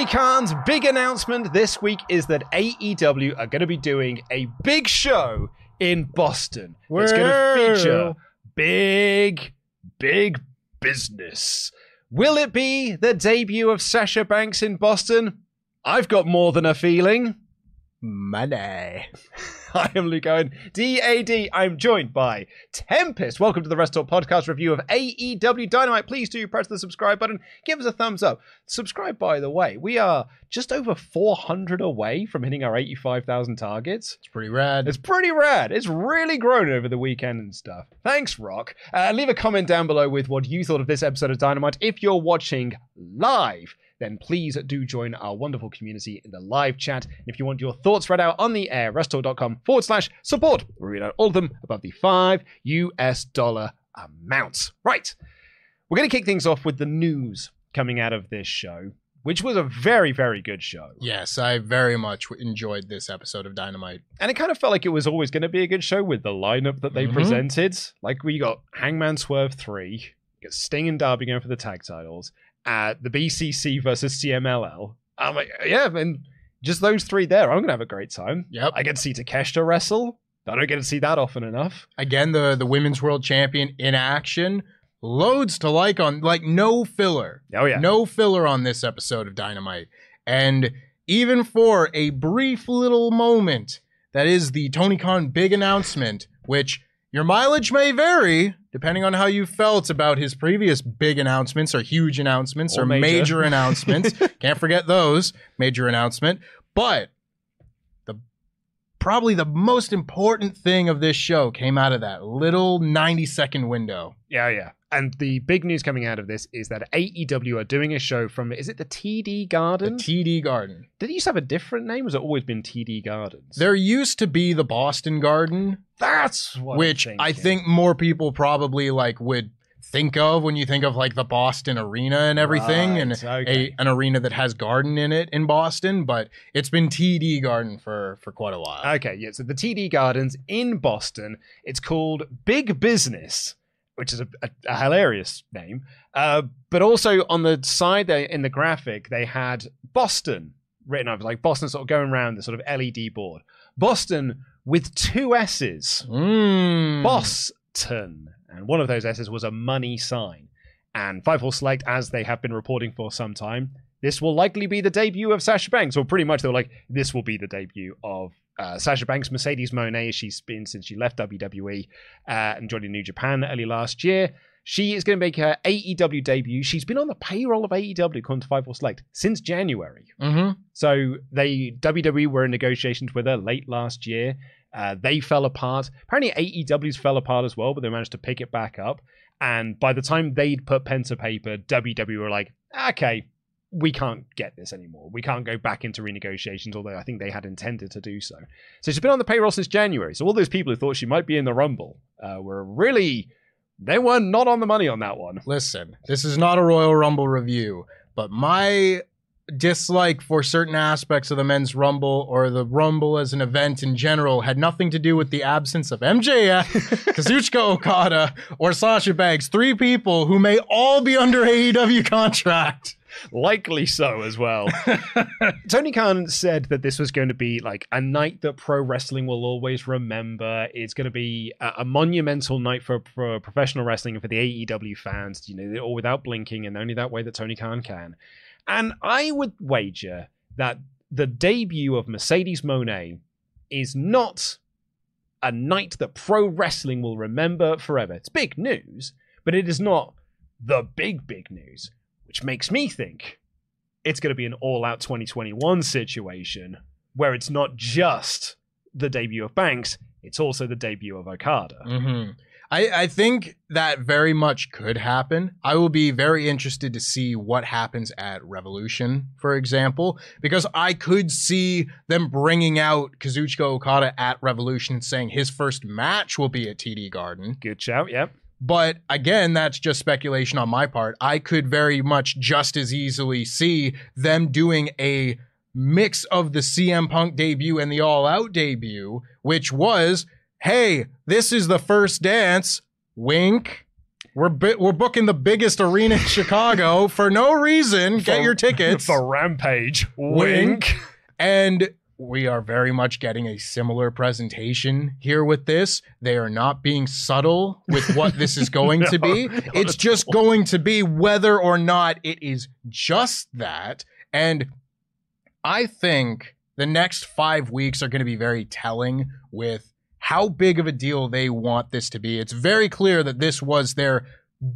Tony Khan's big announcement this week is that AEW are going to be doing a big show in Boston. It's going to feature big, big business. Will it be the debut of Sasha Banks in Boston? I've got more than a feeling. Money. I am Luke Owen, DAD. I'm joined by Tempest. Welcome to the WrestleTalk podcast review of AEW Dynamite. Please do press the subscribe button. Give us a thumbs up. Subscribe, by the way. We are just over 400 away from hitting our 85,000 targets. It's pretty rad. It's pretty rad. It's really grown over the weekend and stuff. Thanks, Rock. Uh, leave a comment down below with what you thought of this episode of Dynamite. If you're watching live, then please do join our wonderful community in the live chat. And if you want your thoughts read out on the air, restore.com forward slash support. We read out all of them above the five US dollar amounts. Right. We're going to kick things off with the news coming out of this show, which was a very, very good show. yes, I very much enjoyed this episode of Dynamite. And it kind of felt like it was always going to be a good show with the lineup that they Mhm. presented. Like we got Hangman Swerve 3, you got Sting and Darby going for the tag titles, uh, the BCC versus CMLL. I'm like, yeah, and just those three there, I'm going to have a great time. Yep. I get to see Takeshita wrestle. I don't get to see that often enough. Again, the the women's world champion in action. Loads to like on like no filler. Oh, yeah. No filler on this episode of Dynamite. And even for a brief little moment, that is the Tony Khan big announcement, which your mileage may vary depending on how you felt about his previous big announcements or huge announcements Or or, major. major announcements. Can't forget those. Major announcement. But the probably the most important thing of this show came out of that little 90 second window. Yeah, yeah. And the big news coming out of this is that AEW are doing a show from, is it the TD The Garden? TD Garden. Did it used to have a different name? Has it always been TD Gardens? There used to be the Boston Garden, That's which I think more people probably like would think of when you think of like the Boston arena and everything and okay. a, an arena that has garden in it in Boston, but it's been TD Garden for for quite a while. Okay, yeah. So the TD Gardens in Boston. It's called Big Business, which is a, a, a hilarious name. Uh, but also on the side there in the graphic, they had Boston written over, like Boston sort of going around the sort of LED board. Boston with two S's. Mm. Boston. And one of those S's was a money sign. And Fightful Select, as they have been reporting for some time, this will likely be the debut of Sasha Banks, or pretty much they were like, this will be the debut of uh, Sasha Banks, Mercedes Mone, as she's been since she left WWE uh, and joined New Japan early last year. She is going to make her AEW debut. She's been on the payroll of AEW, according to Fightful Select, since January. Mhm. So they WWE were in negotiations with her late last year. Uh, they fell apart. Apparently AEW's fell apart as well, but they managed to pick it back up. And by the time they'd put pen to paper, WWE were like, okay, we can't get this anymore. We can't go back into renegotiations, although I think they had intended to do so. So she's been on the payroll since January. So all those people who thought she might be in the Rumble uh, were really, they were not on the money on that one. Listen, this is not a Royal Rumble review, but my dislike for certain aspects of the men's rumble or the rumble as an event in general had nothing to do with the absence of MJF, Kazuchika Okada, or Sasha Banks. Three people who may all be under AEW contract. Likely so as well. Tony Khan said that this was going to be like a night that pro wrestling will always remember. It's going to be a, a monumental night for, for professional wrestling and for the AEW fans, you know, all without blinking and only that way that Tony Khan can. And I would wager that the debut of Mercedes Mone is not a night that pro wrestling will remember forever. It's big news, but it is not the big, big news, which makes me think it's going to be an all out 2021 situation where it's not just the debut of Banks, it's also the debut of Okada. Mm-hmm. I, I think that very much could happen. I will be very interested to see what happens at Revolution, for example, because I could see them bringing out Kazuchika Okada at Revolution and saying his first match will be at TD Garden. Good shout, yep. But again, that's just speculation on my part. I could very much just as easily see them doing a mix of the CM Punk debut and the All Out debut, which was hey, this is the first dance. Wink. We're bi- we're booking the biggest arena in Chicago for no reason. Get For- your tickets. For Rampage. Wink. Wink. And we are very much getting a similar presentation here with this. They are not being subtle with what this is going to be. It's just all. going to be whether or not it is just that. And I think the next five weeks are going to be very telling with how big of a deal they want this to be. It's very clear that this was their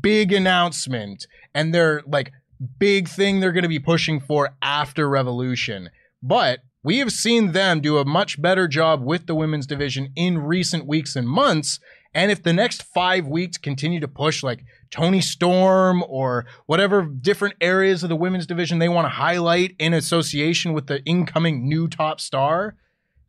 big announcement and their like big thing they're going to be pushing for after Revolution. But we have seen them do a much better job with the women's division in recent weeks and months. And if the next five weeks continue to push like Toni Storm or whatever different areas of the women's division they want to highlight in association with the incoming new top star,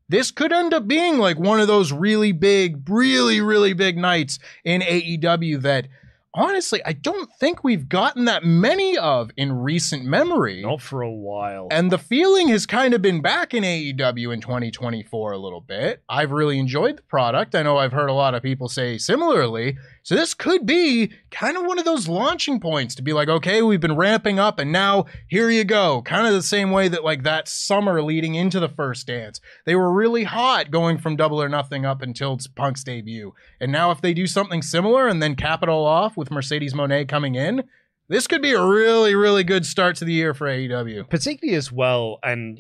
this could end up being like one of those really big, really, really big nights in AEW that honestly, I don't think we've gotten that many of in recent memory. Not for a while. And the feeling has kind of been back in AEW in 2024 a little bit. I've really enjoyed the product. I know I've heard a lot of people say similarly. So this could be kind of one of those launching points to be like, okay, we've been ramping up and now here you go. Kind of the same way that like that summer leading into the first dance. They were really hot going from double or nothing up until Punk's debut. And now if they do something similar and then cap it all off with Mercedes Mone coming in, this could be a really, really good start to the year for AEW. particularly as well, and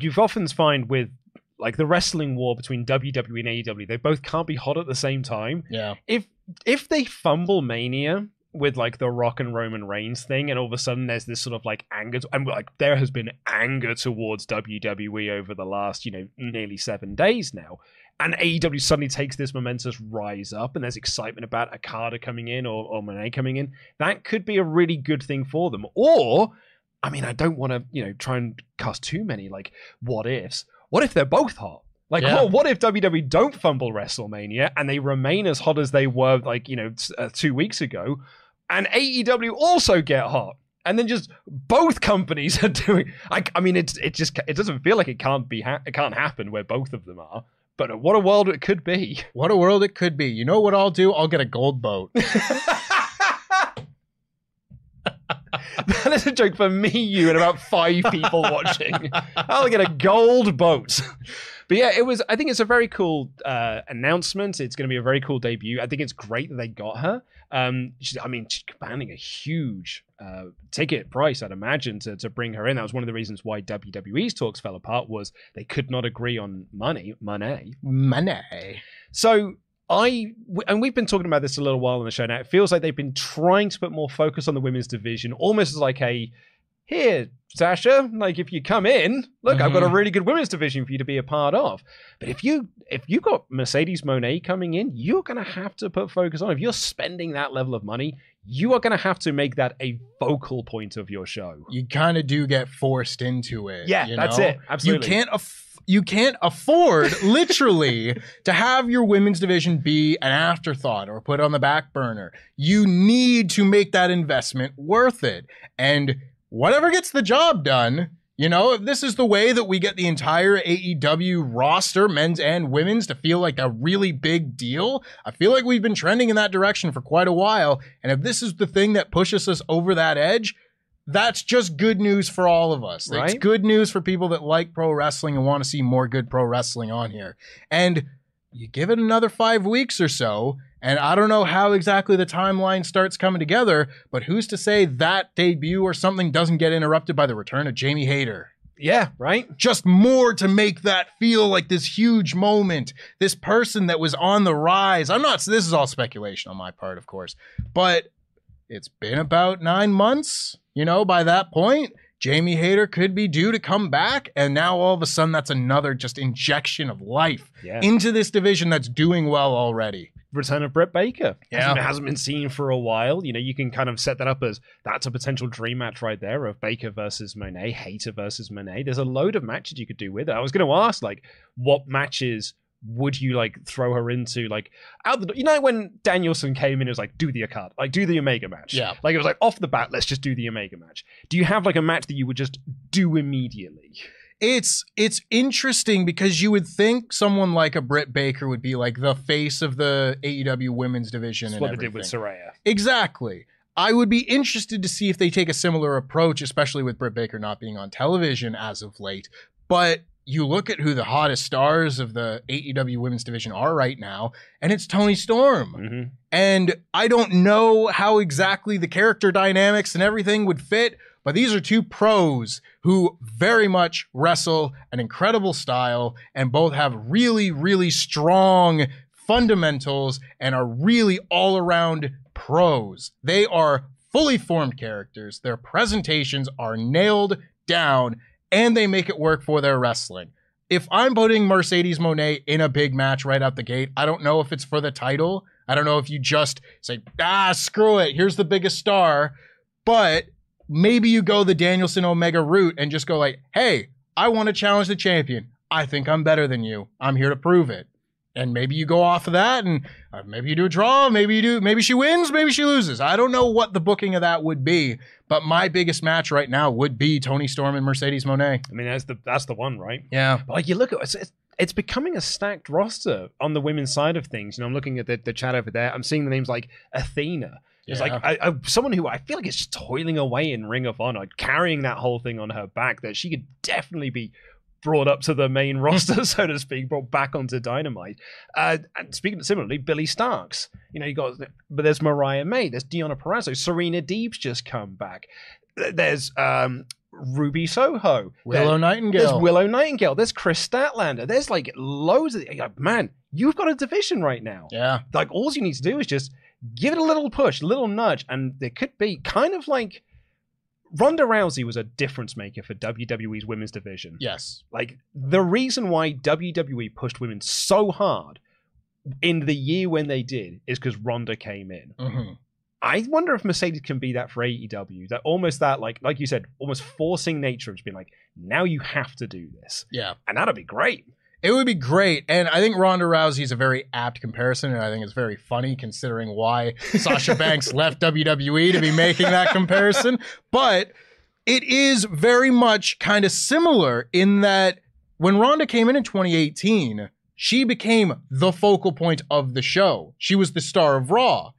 you've often find with like the wrestling war between WWE and AEW, they both can't be hot at the same time. Yeah. If if they fumble Mania with like the Rock and Roman Reigns thing, and all of a sudden there's this sort of like anger, and like there has been anger towards WWE over the last you know nearly seven days now. And AEW suddenly takes this momentous rise up, and there's excitement about Okada coming in or, or Mone coming in. That could be a really good thing for them. Or, I mean, I don't want to, you know, try and cast too many like what ifs. What if they're both hot? Like, Yeah. what, what if WWE don't fumble WrestleMania and they remain as hot as they were, like, you know, s- uh, two weeks ago, and AEW also get hot? And then just both companies are doing. I, I mean, it's it just it doesn't feel like it can't be ha- it can't happen where both of them are. But what a world it could be. What a world it could be. You know what I'll do? I'll get a gold boat. that is a joke for me, you, and about five people watching. I'll get a gold boat. But yeah, it was. I think it's a very cool uh, announcement. It's going to be a very cool debut. I think it's great that they got her. Um, I mean, she's commanding a huge uh, ticket price, I'd imagine, to, to bring her in. That was one of the reasons why WWE's talks fell apart. Was they could not agree on money, money. Money. So I and we've been talking about this a little while on the show now. It feels like they've been trying to put more focus on the women's division, almost as like a here, Sasha, like if you come in, look, I've got a Mhm. really good women's division for you to be a part of. But if you if you've got Mercedes Monet coming in, you're gonna have to put focus on. If you're spending that level of money, you are gonna have to make that a focal point of your show. You kind of do get forced into it. Yeah, you that's know? it. Absolutely. You can't aff- you can't afford literally to have your women's division be an afterthought or put on the back burner. You need to make that investment worth it. And whatever gets the job done. You know, if this is the way that we get the entire AEW roster, men's and women's, to feel like a really big deal, I feel like we've been trending in that direction for quite a while. And if this is the thing that pushes us over that edge, that's just good news for all of us. Right? It's good news for people that like pro wrestling and want to see more good pro wrestling on here. And you give it another five weeks or so, and I don't know how exactly the timeline starts coming together, but who's to say that debut or something doesn't get interrupted by the return of Jamie Hayter? Yeah, right? Just more to make that feel like this huge moment, this person that was on the rise. I'm not, this is all speculation on my part, of course, but it's been about nine months, you know, by that point. Jamie Hayter could be due to come back, and now all of a sudden, that's another just injection of life Yeah. into this division that's doing well already. Return of Britt Baker. Yeah. Hasn't, hasn't been seen for a while. You know, you can kind of set that up as that's a potential dream match right there of Baker versus Mone, Hayter versus Mone. There's a load of matches you could do with it. I was going to ask, like, what matches would you like throw her into? Like, out the you know when Danielson came in, it was like, do the cut, like do the Omega match. Yeah. like it was like off the bat, let's just do the Omega match. Do you have like a match that you would just do immediately? It's it's interesting because you would think someone like a Britt Baker would be like the face of the AEW women's division That's and what they did with Saraya. Exactly. I would be interested to see if they take a similar approach, especially with Britt Baker not being on television as of late. But you look at who the hottest stars of the AEW women's division are right now, and it's Toni Storm. hmm And I don't know how exactly the character dynamics and everything would fit, but these are two pros who very much wrestle an incredible style and both have really, really strong fundamentals and are really all around pros. They are fully formed characters. Their presentations are nailed down and they make it work for their wrestling. If I'm putting Mercedes Mone in a big match right out the gate, I don't know if it's for the title. I don't know if you just say, ah, screw it, here's the biggest star. But maybe you go the Danielson Omega route and just go like, hey, I want to challenge the champion. I think I'm better than you. I'm here to prove it. And maybe you go off of that and uh, maybe you do a draw, maybe you do, maybe she wins, maybe she loses. I don't know what the booking of that would be, but my biggest match right now would be Toni Storm and Mercedes Mone. I mean, that's the that's the one, right? Yeah. But like you look at it's, it's, it's becoming a stacked roster on the women's side of things. You know, I'm looking at the, the chat over there. I'm seeing the names like Athena. It's Yeah. like I, I, someone who I feel like is just toiling away in Ring of Honor, carrying that whole thing on her back. That she could definitely be brought up to the main roster, so to speak, brought back onto Dynamite. Uh, and speaking similarly, Billie Starkz. You know, you got, but there's Mariah May, there's Deonna Purrazzo, Serena Deeb's just come back. There's um, Ruby Soho, Willow There- Nightingale. there's Willow Nightingale. There's Kris Statlander. There's like loads of like, man. You've got a division right now. yeah. Like all you need to do is just give it a little push, a little nudge, and there could be kind of like Ronda Rousey was a difference maker for WWE's women's division. Yes. Like the reason why WWE pushed women so hard in the year when they did is because Ronda came in. hmm I wonder if Mercedes can be that for AEW. That almost that like like you said, almost forcing nature of just being like, now you have to do this, Yeah. and that'd be great. It would be great. And I think Ronda Rousey is a very apt comparison. And I think it's very funny considering why Sasha Banks left WWE to be making that comparison. But it is very much kind of similar in that when Ronda came in in 2018, she became the focal point of the show. She was the star of Raw.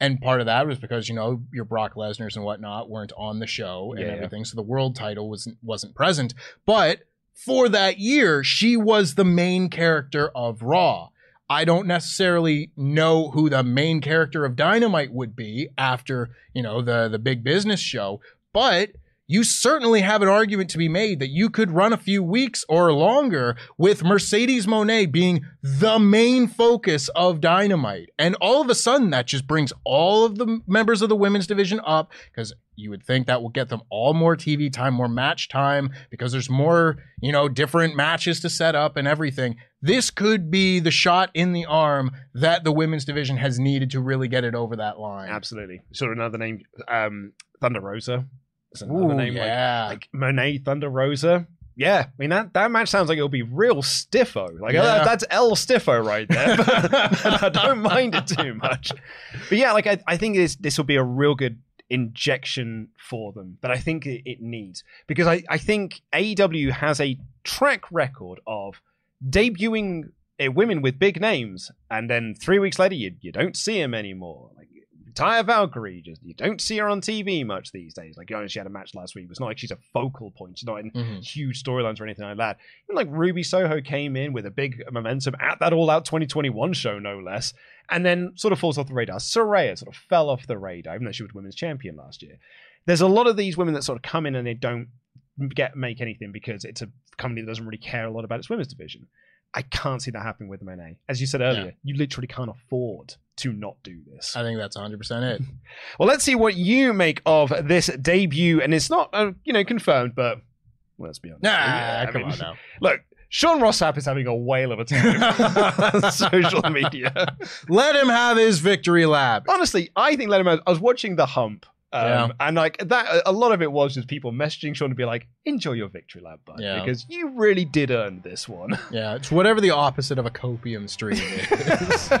And part of that was because, you know, your Brock Lesnar's and whatnot weren't on the show and Yeah. everything. So the world title wasn't wasn't present. But for that year, she was the main character of Raw. I don't necessarily know who the main character of Dynamite would be after, you know, the the big business show, but you certainly have an argument to be made that you could run a few weeks or longer with Mercedes Mone being the main focus of Dynamite. And all of a sudden, that just brings all of the members of the women's division up because you would think that will get them all more TV time, more match time, because there's more, you know, different matches to set up and everything. This could be the shot in the arm that the women's division has needed to really get it over that line. Absolutely. Sort of another name, um, Thunder Rosa. Is another Ooh, name yeah. like, like Mone Thunder Rosa. Yeah, I mean that that match sounds like it'll be real stiffo. Like Yeah. uh, that's L stiffo right there. But I don't mind it too much. But yeah, like I, I think this this will be a real good injection for them that I think it, it needs because I, I think AEW has a track record of debuting uh, women with big names and then three weeks later you, you don't see them anymore. Taya Valkyrie, just you don't see her on TV much these days. Like, you know, she had a match last week. It's not like she's a focal point. She's not in Mhm. huge storylines or anything like that. Even like Ruby Soho came in with a big momentum at that All Out 2021 show, no less, and then sort of falls off the radar. Saraya sort of fell off the radar, even though she was women's champion last year. There's a lot of these women that sort of come in and they don't get make anything because it's a company that doesn't really care a lot about its women's division. I can't see that happening with MNA. As you said earlier, Yeah. you literally can't afford to not do this. I think that's 100% it. Well, let's see what you make of this debut, and it's not, uh, you know, confirmed, but let's be honest. Nah, Yeah, I come mean, on now. Look, Sean Ross Sapp is having a whale of a time on social media. Let him have his victory lap. Honestly, I think let him. Out. I was watching the Hump. Um, Yeah. And like that, a lot of it was just people messaging Sean to be like, "Enjoy your victory lap, bud, Yeah. because you really did earn this one." Yeah, it's whatever the opposite of a copium stream is.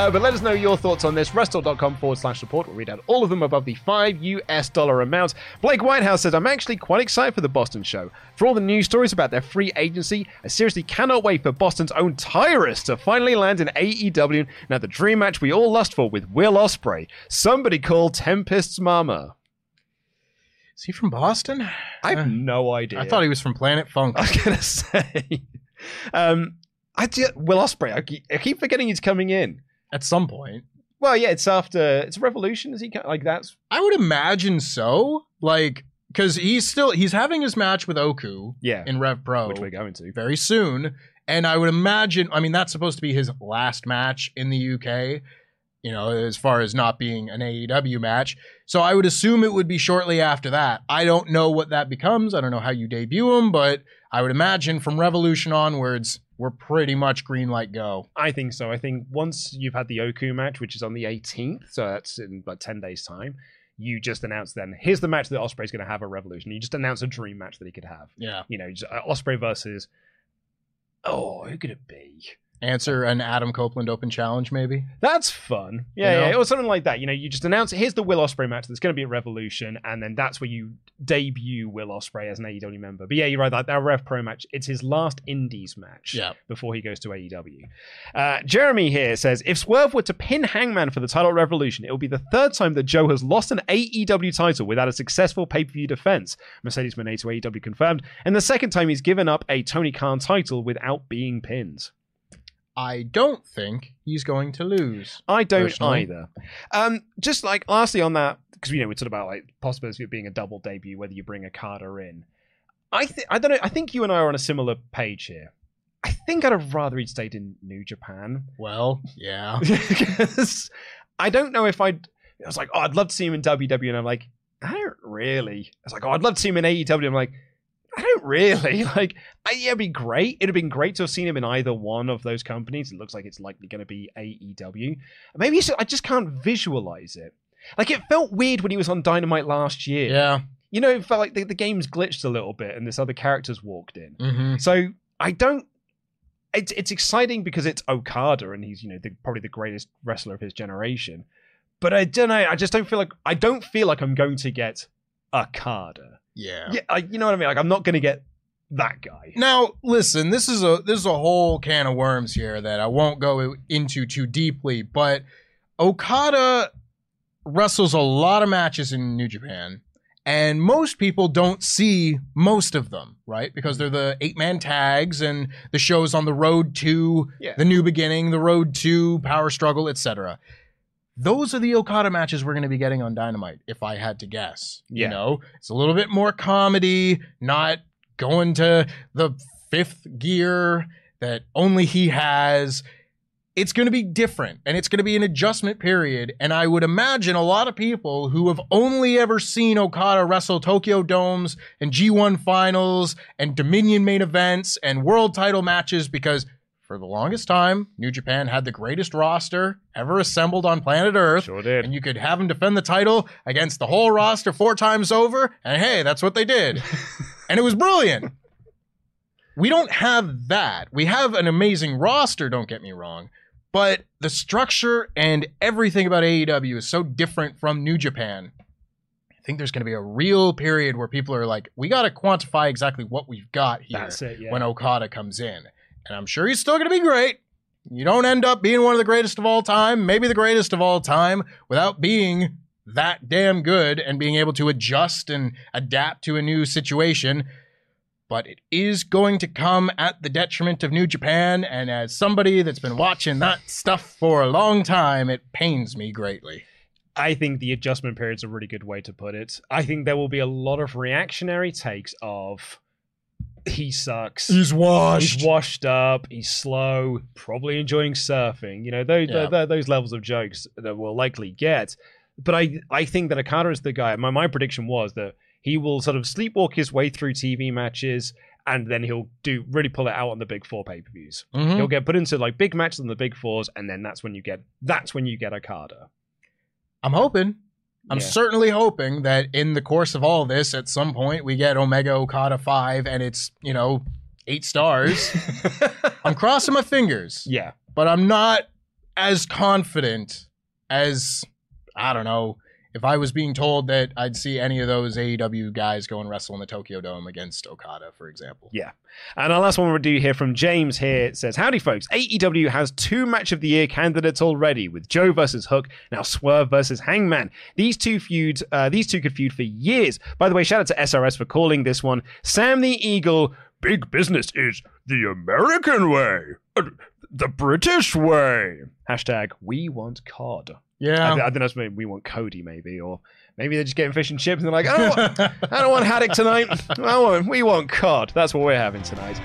Uh, but let us know your thoughts on this. Restor.com forward slash support. We'll read out all of them above the 5 US dollar amount. Blake Whitehouse says, I'm actually quite excited for the Boston show. For all the news stories about their free agency, I seriously cannot wait for Boston's own Tyrus to finally land in AEW. Now, the dream match we all lust for with Will Ospreay. Somebody call Tempest's mama. Is he from Boston? I have no idea. I thought he was from Planet Funk. I was gonna say, um, I do, Will Ospreay. I keep, I keep forgetting he's coming in. At some point. Well, yeah, it's after it's a revolution. Is he co- like that's? I would imagine so. Like, because he's still he's having his match with Oku Yeah, in Rev Pro which we're going to. very soon. And I would imagine, I mean, that's supposed to be his last match in the UK, you know, as far as not being an AEW match. So I would assume it would be shortly after that. I don't know what that becomes. I don't know how you debut him, but I would imagine from Revolution onwards, we're pretty much green light go. I think so. I think once you've had the Oku match, which is on the 18th, so that's in like 10 days' time, you just announce then here's the match that Ospreay's going to have a Revolution. You just announce a dream match that he could have. Yeah. You know, just, uh, Ospreay versus. Oh, who could it be? Answer an Adam Copeland Open Challenge, maybe. That's fun. Yeah, You know? yeah, or something like that. You know, you just announce it here's the Will Ospreay match that's going to be at Revolution, and then that's where you debut Will Ospreay as an AEW member. But yeah, you're right. That, that Rev Pro match, it's his last Indies match Yeah. before he goes to AEW. Uh, Jeremy here says if Swerve were to pin Hangman for the title at Revolution, it will be the third time that Joe has lost an AEW title without a successful pay per view defense. Mercedes Mone to AEW confirmed, and the second time he's given up a Tony Khan title without being pinned. I don't think he's going to lose. I don't personally. either. Um, just like lastly on that, because you know we talked about like possibility of being a double debut, whether you bring Okada in. I think I don't know. I think you and I are on a similar page here. I think I'd have rather he'd stayed in New Japan. Well, yeah. because I don't know if I'd. I was like, oh, I'd love to see him in WWE, and I'm like, I don't really. I was like, oh, I'd love to see him in AEW. I'm like, I don't really like. I, yeah, it'd be great. It'd have been great to have seen him in either one of those companies. It looks like it's likely going to be AEW. Maybe it's, I just can't visualize it. Like it felt weird when he was on Dynamite last year. Yeah. You know, it felt like the, the game's glitched a little bit, and this other character's walked in. hmm So I don't. It's it's exciting because it's Okada and he's you know the, probably the greatest wrestler of his generation, but I don't know. I just don't feel like I don't feel like I'm going to get Okada. Yeah. Yeah, I, you know what I mean. Like I'm not going to get that guy. Now, listen, this is a this is a whole can of worms here that I won't go into too deeply, but Okada wrestles a lot of matches in New Japan, and most people don't see most of them, right? Because they're the eight man tags and the shows on the road to Yeah. the new beginning, the road to power struggle, etc. Those are the Okada matches we're going to be getting on Dynamite, if I had to guess. Yeah. You know, it's a little bit more comedy, not going to the fifth gear that only he has. It's going to be different and it's going to be an adjustment period. And I would imagine a lot of people who have only ever seen Okada wrestle Tokyo Domes and G1 finals and Dominion main events and world title matches because for the longest time, New Japan had the greatest roster ever assembled on planet Earth. Sure did. And you could have them defend the title against the whole roster four times over. And hey, that's what they did. and it was brilliant. We don't have that. We have an amazing roster, don't get me wrong. But the structure and everything about AEW is so different from New Japan. I think there's going to be a real period where people are like, we got to quantify exactly what we've got here it, yeah. when Okada comes in. And I'm sure he's still going to be great. You don't end up being one of the greatest of all time, maybe the greatest of all time, without being that damn good and being able to adjust and adapt to a new situation. But it is going to come at the detriment of New Japan. And as somebody that's been watching that stuff for a long time, it pains me greatly. I think the adjustment period's a really good way to put it. I think there will be a lot of reactionary takes of he sucks. He's washed. He's washed up. He's slow. Probably enjoying surfing. You know those Yeah. th- those levels of jokes that we'll likely get. But I I think that Okada is the guy. My my prediction was that he will sort of sleepwalk his way through TV matches, and then he'll do really pull it out on the big four pay per views. Mhm. He'll get put into like big matches on the big fours, and then that's when you get that's when you get Okada. I'm hoping. I'm Yeah. certainly hoping that in the course of all this, at some point, we get Omega Okada 5 and it's, you know, eight stars. I'm crossing my fingers, Yeah. but I'm not as confident as, I don't know, if I was being told that I'd see any of those AEW guys go and wrestle in the Tokyo Dome against Okada, for example. Yeah. And our last one we'll do here from James here says, Howdy folks, AEW has two match of the year candidates already with Joe versus Hook, now Swerve versus Hangman. These two feuds, uh, these two could feud for years. By the way, shout out to SRS for calling this one. Sam the Eagle, big business is the American way. The British way. Hashtag we want COD. Yeah. I, th- I think that's maybe we want Cody, maybe, or maybe they're just getting fish and chips and they're like, I don't want, I don't want haddock tonight. I want, we want cod. That's what we're having tonight.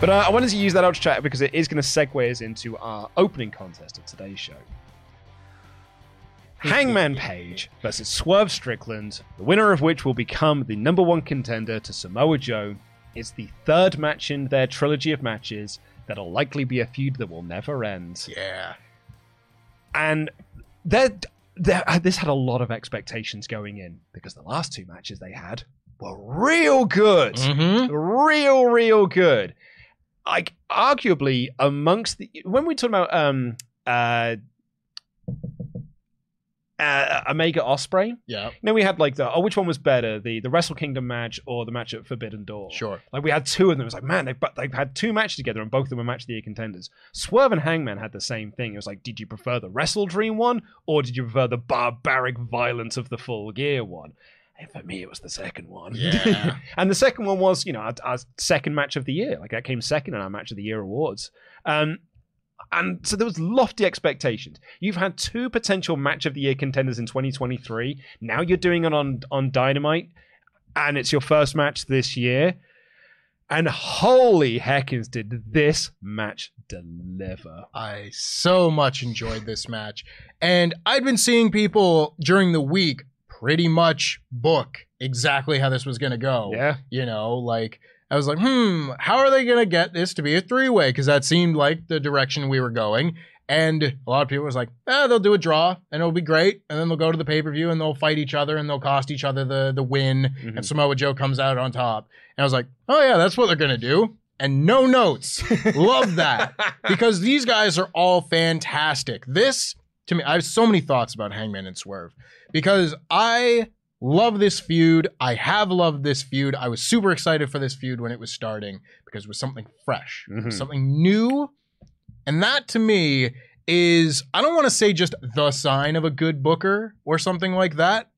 But uh, I wanted to use that ultra chat because it is going to segue us into our opening contest of today's show. Hangman Page versus Swerve Strickland, the winner of which will become the number one contender to Samoa Joe. It's the third match in their trilogy of matches that'll likely be a feud that will never end. Yeah. and that this had a lot of expectations going in because the last two matches they had were real good, Mm-hmm. real, real good. Like arguably amongst the when we talk about um uh, uh Omega Ospreay, Yeah, then we had like the oh, which one was better, the the Wrestle Kingdom match or the match at Forbidden Door? sure. Like we had two of them. It was like, man, they've but they've had two matches together, and both of them were match of the year contenders. Swerve and Hangman had the same thing. It was like, did you prefer the WrestleDream one, or did you prefer the barbaric violence of the Full Gear one? And for me, it was the second one. Yeah. and the second one was, you know, our, our second match of the year. Like that came second in our match of the year awards. Um, and so there was lofty expectations. You've had two potential match of the year contenders in 2023. Now you're doing it on on Dynamite, and it's your first match this year. And holy heckins, did this match deliver? I so much enjoyed this match. And I'd been seeing people during the week pretty much book exactly how this was going to go. Yeah. You know, like I was like, hmm, how are they going to get this to be a three way? Because that seemed like the direction we were going. And a lot of people was like, eh, they'll do a draw and it'll be great. And then they'll go to the pay per view and they'll fight each other and they'll cost each other the, the win. Mhm. And Samoa Joe comes out on top. And I was like, oh, yeah, that's what they're going to do. And no notes. Love that because these guys are all fantastic. This, to me, I have so many thoughts about Hangman and Swerve because I love this feud. I have loved this feud. I was super excited for this feud when it was starting because it was something fresh, was Mhm. something new. And that to me is, I don't want to say just the sign of a good booker or something like that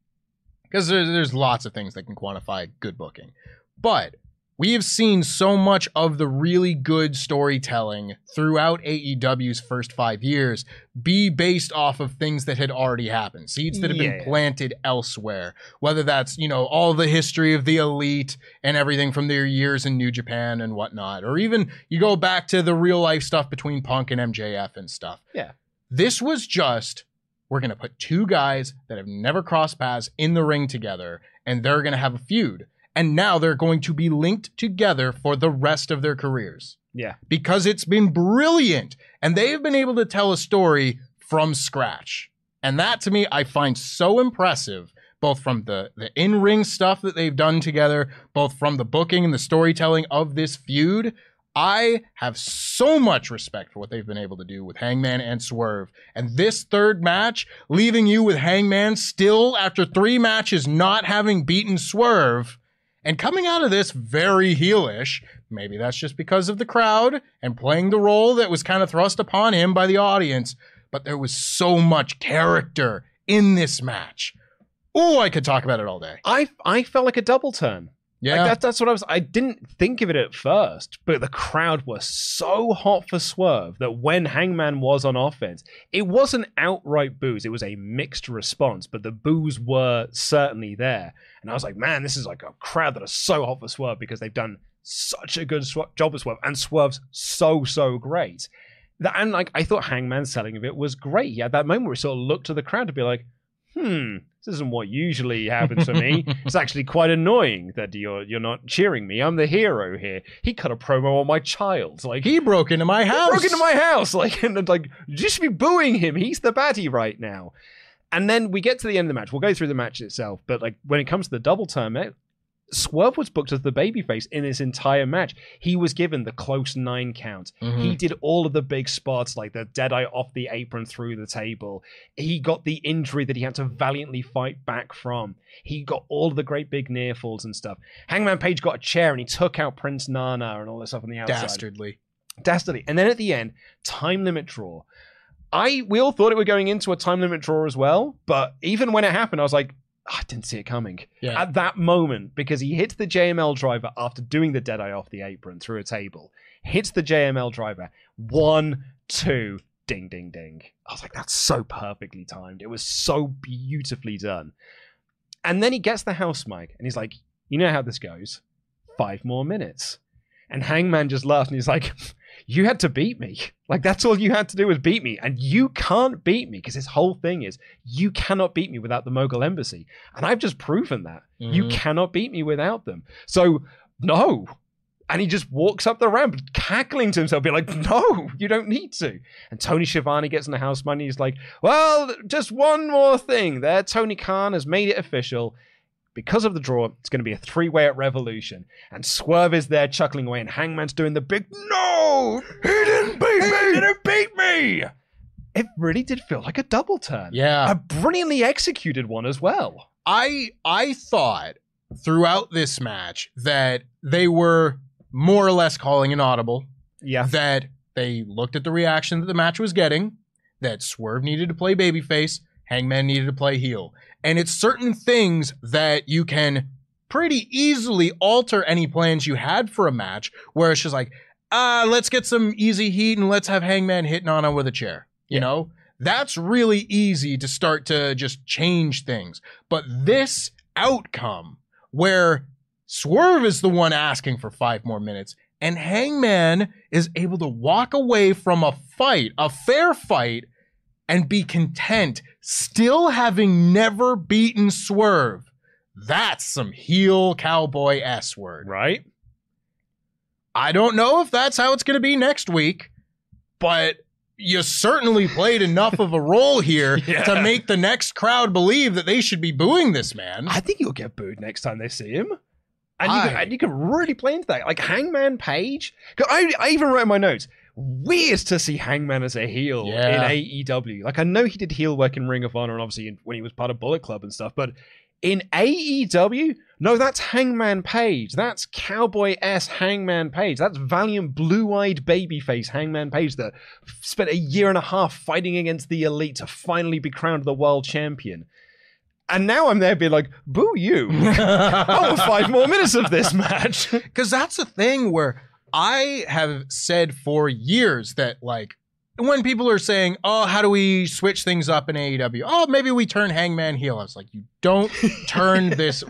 because there's, there's lots of things that can quantify good booking. But we have seen so much of the really good storytelling throughout AEW's first five years be based off of things that had already happened, seeds that have been Yeah. planted elsewhere. Whether that's, you know, all the history of the elite and everything from their years in New Japan and whatnot, or even you go back to the real life stuff between Punk and MJF and stuff. Yeah. This was just we're going to put two guys that have never crossed paths in the ring together and they're going to have a feud. And now they're going to be linked together for the rest of their careers Yeah. because it's been brilliant and they have been able to tell a story from scratch. And that to me, I find so impressive, both from the, the in ring stuff that they've done together, both from the booking and the storytelling of this feud. I have so much respect for what they've been able to do with Hangman and Swerve. And this third match, leaving you with Hangman still after three matches not having beaten Swerve, and coming out of this very heelish. Maybe that's just because of the crowd and playing the role that was kind of thrust upon him by the audience. But there was so much character in this match. Oh, I could talk about it all day. I I felt like a double turn. Yeah. Like that, that's what I was. I didn't think of it at first, but the crowd was so hot for Swerve that when Hangman was on offense, it wasn't outright boos. It was a mixed response, but the boos were certainly there. And I was like, man, this is like a crowd that are so hot for Swerve because they've done such a good sw- job with Swerve, and Swerve's so so great. That, and like I thought Hangman's selling of it was great. He had that moment where he sort of looked to the crowd to be like, hmm, this isn't what usually happens to me. it's actually quite annoying that you're you're not cheering me. I'm the hero here. He cut a promo on my child. Like he broke into my house. broke into my house. Like and like you should be booing him. He's the baddie right now. And then we get to the end of the match. We'll go through the match itself, but like when it comes to the double turn, Swerve was booked as the babyface in his entire match. He was given the close nine count. Mhm. He did all of the big spots, like the deadeye off the apron through the table. He got the injury that he had to valiantly fight back from. He got all of the great big near falls and stuff. Hangman Page got a chair and he took out Prince Nana and all this stuff on the outside. Dastardly. Dastardly. And then at the end, time limit draw. I we all thought it were going into a time limit draw as well, but even when it happened, I was like, "Ah, I didn't see it coming. Yeah. At that moment, because he hits the JML driver after doing the deadeye off the apron through a table, hits the JML driver, one, two, ding, ding, ding. I was like, that's so perfectly timed. It was so beautifully done. And then he gets the house mic and he's like, you know how this goes? Five more minutes. And Hangman just laughs and he's like, You had to beat me. Like, that's all you had to do was beat me. And you can't beat me because this whole thing is you cannot beat me without the Mogul Embassy. And I've just proven that. You Mhm. cannot beat me without them. So, no. And he just walks up the ramp, cackling to himself, being like, No, you don't need to. And Tony Schiavone gets in the house money. He's like, Well, just one more thing there. Tony Khan has made it official. Because of the draw, it's going to be a three way at Revolution. And Swerve is there chuckling away, and Hangman's doing the big, No, he didn't beat me. He didn't beat me. It really did feel like a double turn. Yeah. A brilliantly executed one as well. I I thought throughout this match that they were more or less calling an audible. Yeah. That they looked at the reaction that the match was getting, that Swerve needed to play babyface, Hangman needed to play heel. And it's certain things that you can pretty easily alter any plans you had for a match where it's just like, ah, let's get some easy heat and let's have Hangman hitting on him with a chair. You know? That's really easy to start to just change things. But this outcome where Swerve is the one asking for five more minutes, and Hangman is able to walk away from a fight, a fair fight, and be content, still having never beaten Swerve. That's some heel cowboy S word. Right? I don't know if that's how it's going to be next week, but you certainly played enough of a role here Yeah. to make the next crowd believe that they should be booing this man. I think he'll get booed next time they see him. And you, can, and you can really play into that. Like Hangman Page. I, I even wrote in my notes, weird to see Hangman as a heel Yeah. in AEW. Like I know he did heel work in Ring of Honor and obviously in, when he was part of Bullet Club and stuff, but in AEW, no, that's Hangman Page. That's Cowboy S Hangman Page. That's valiant blue-eyed babyface Hangman Page that spent a year and a half fighting against the elite to finally be crowned the world champion. And now I'm there being like, boo you. I want five more minutes of this match. Because that's the thing where I have said for years that, like, when people are saying, oh, how do we switch things up in AEW? Oh, maybe we turn Hangman heel. I was like, you don't turn this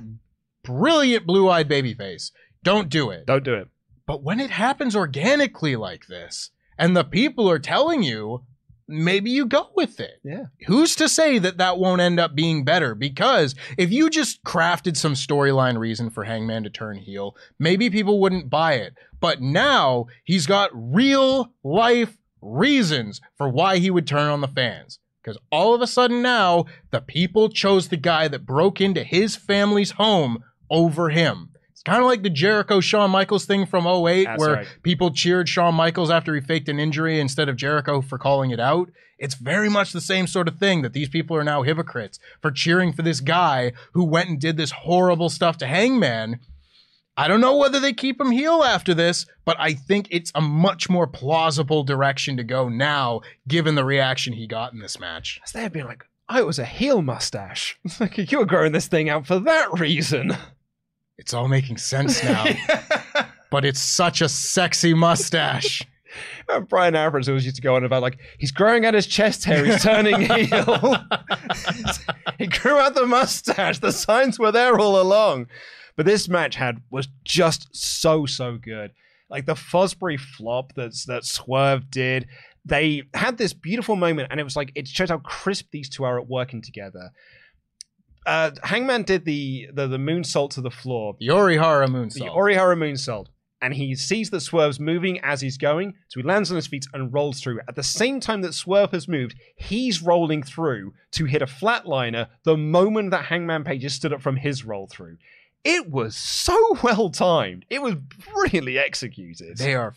brilliant blue eyed babyface. Don't do it. Don't do it. But when it happens organically like this, and the people are telling you, maybe you go with it. Yeah. Who's to say that that won't end up being better? Because if you just crafted some storyline reason for Hangman to turn heel, maybe people wouldn't buy it. But now he's got real life reasons for why he would turn on the fans. Because all of a sudden now, the people chose the guy that broke into his family's home over him. It's kind of like the Jericho Shawn Michaels thing from 08, That's where right. people cheered Shawn Michaels after he faked an injury instead of Jericho for calling it out. It's very much the same sort of thing that these people are now hypocrites for cheering for this guy who went and did this horrible stuff to Hangman. I don't know whether they keep him heel after this, but I think it's a much more plausible direction to go now, given the reaction he got in this match. They've been like, I was a heel mustache. Like, you were growing this thing out for that reason. It's all making sense now. but it's such a sexy mustache. Bryan Alvarez always used to go on about like he's growing out his chest hair, he's turning heel. he grew out the mustache. The signs were there all along. But this match had was just so so good. Like the Fosbury flop that's that Swerve did. They had this beautiful moment, and it was like it shows how crisp these two are at working together. Uh, Hangman did the the, the moonsault to the floor, The Orihara the moonsault. Orihara moonsault, and he sees that Swerve's moving as he's going, so he lands on his feet and rolls through. At the same time that Swerve has moved, he's rolling through to hit a flatliner the moment that Hangman Page has stood up from his roll through. It was so well timed. It was brilliantly executed. They are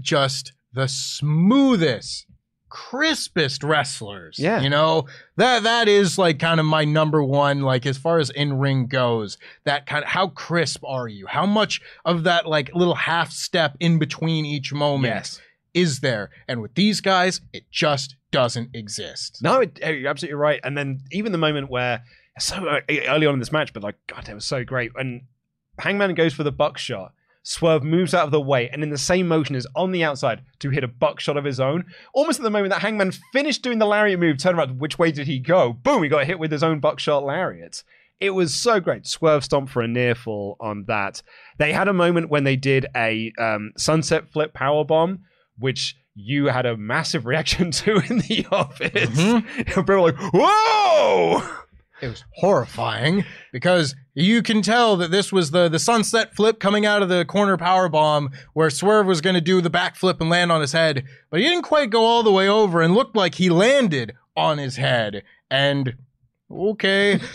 just the smoothest, crispest wrestlers. Yeah. You know, that that is like kind of my number one, like as far as in ring goes, that kind of how crisp are you? How much of that like little half step in between each moment Yes. is there? And with these guys, it just doesn't exist. No, it, you're absolutely right. And then even the moment where so uh, early on in this match, but like God, it was so great. And Hangman goes for the buckshot. Swerve moves out of the way and in the same motion is on the outside to hit a buckshot of his own. Almost at the moment that Hangman finished doing the lariat move, turn around, which way did he go? Boom, he got hit with his own buckshot lariat. It was so great. Swerve stomp for a near fall on that. They had a moment when they did a um, sunset flip power bomb, which you had a massive reaction to in the office. People were like, "Whoa!" It was horrifying because you can tell that this was the the sunset flip coming out of the corner power bomb where Swerve was going to do the backflip and land on his head, but he didn't quite go all the way over and looked like he landed on his head. And okay.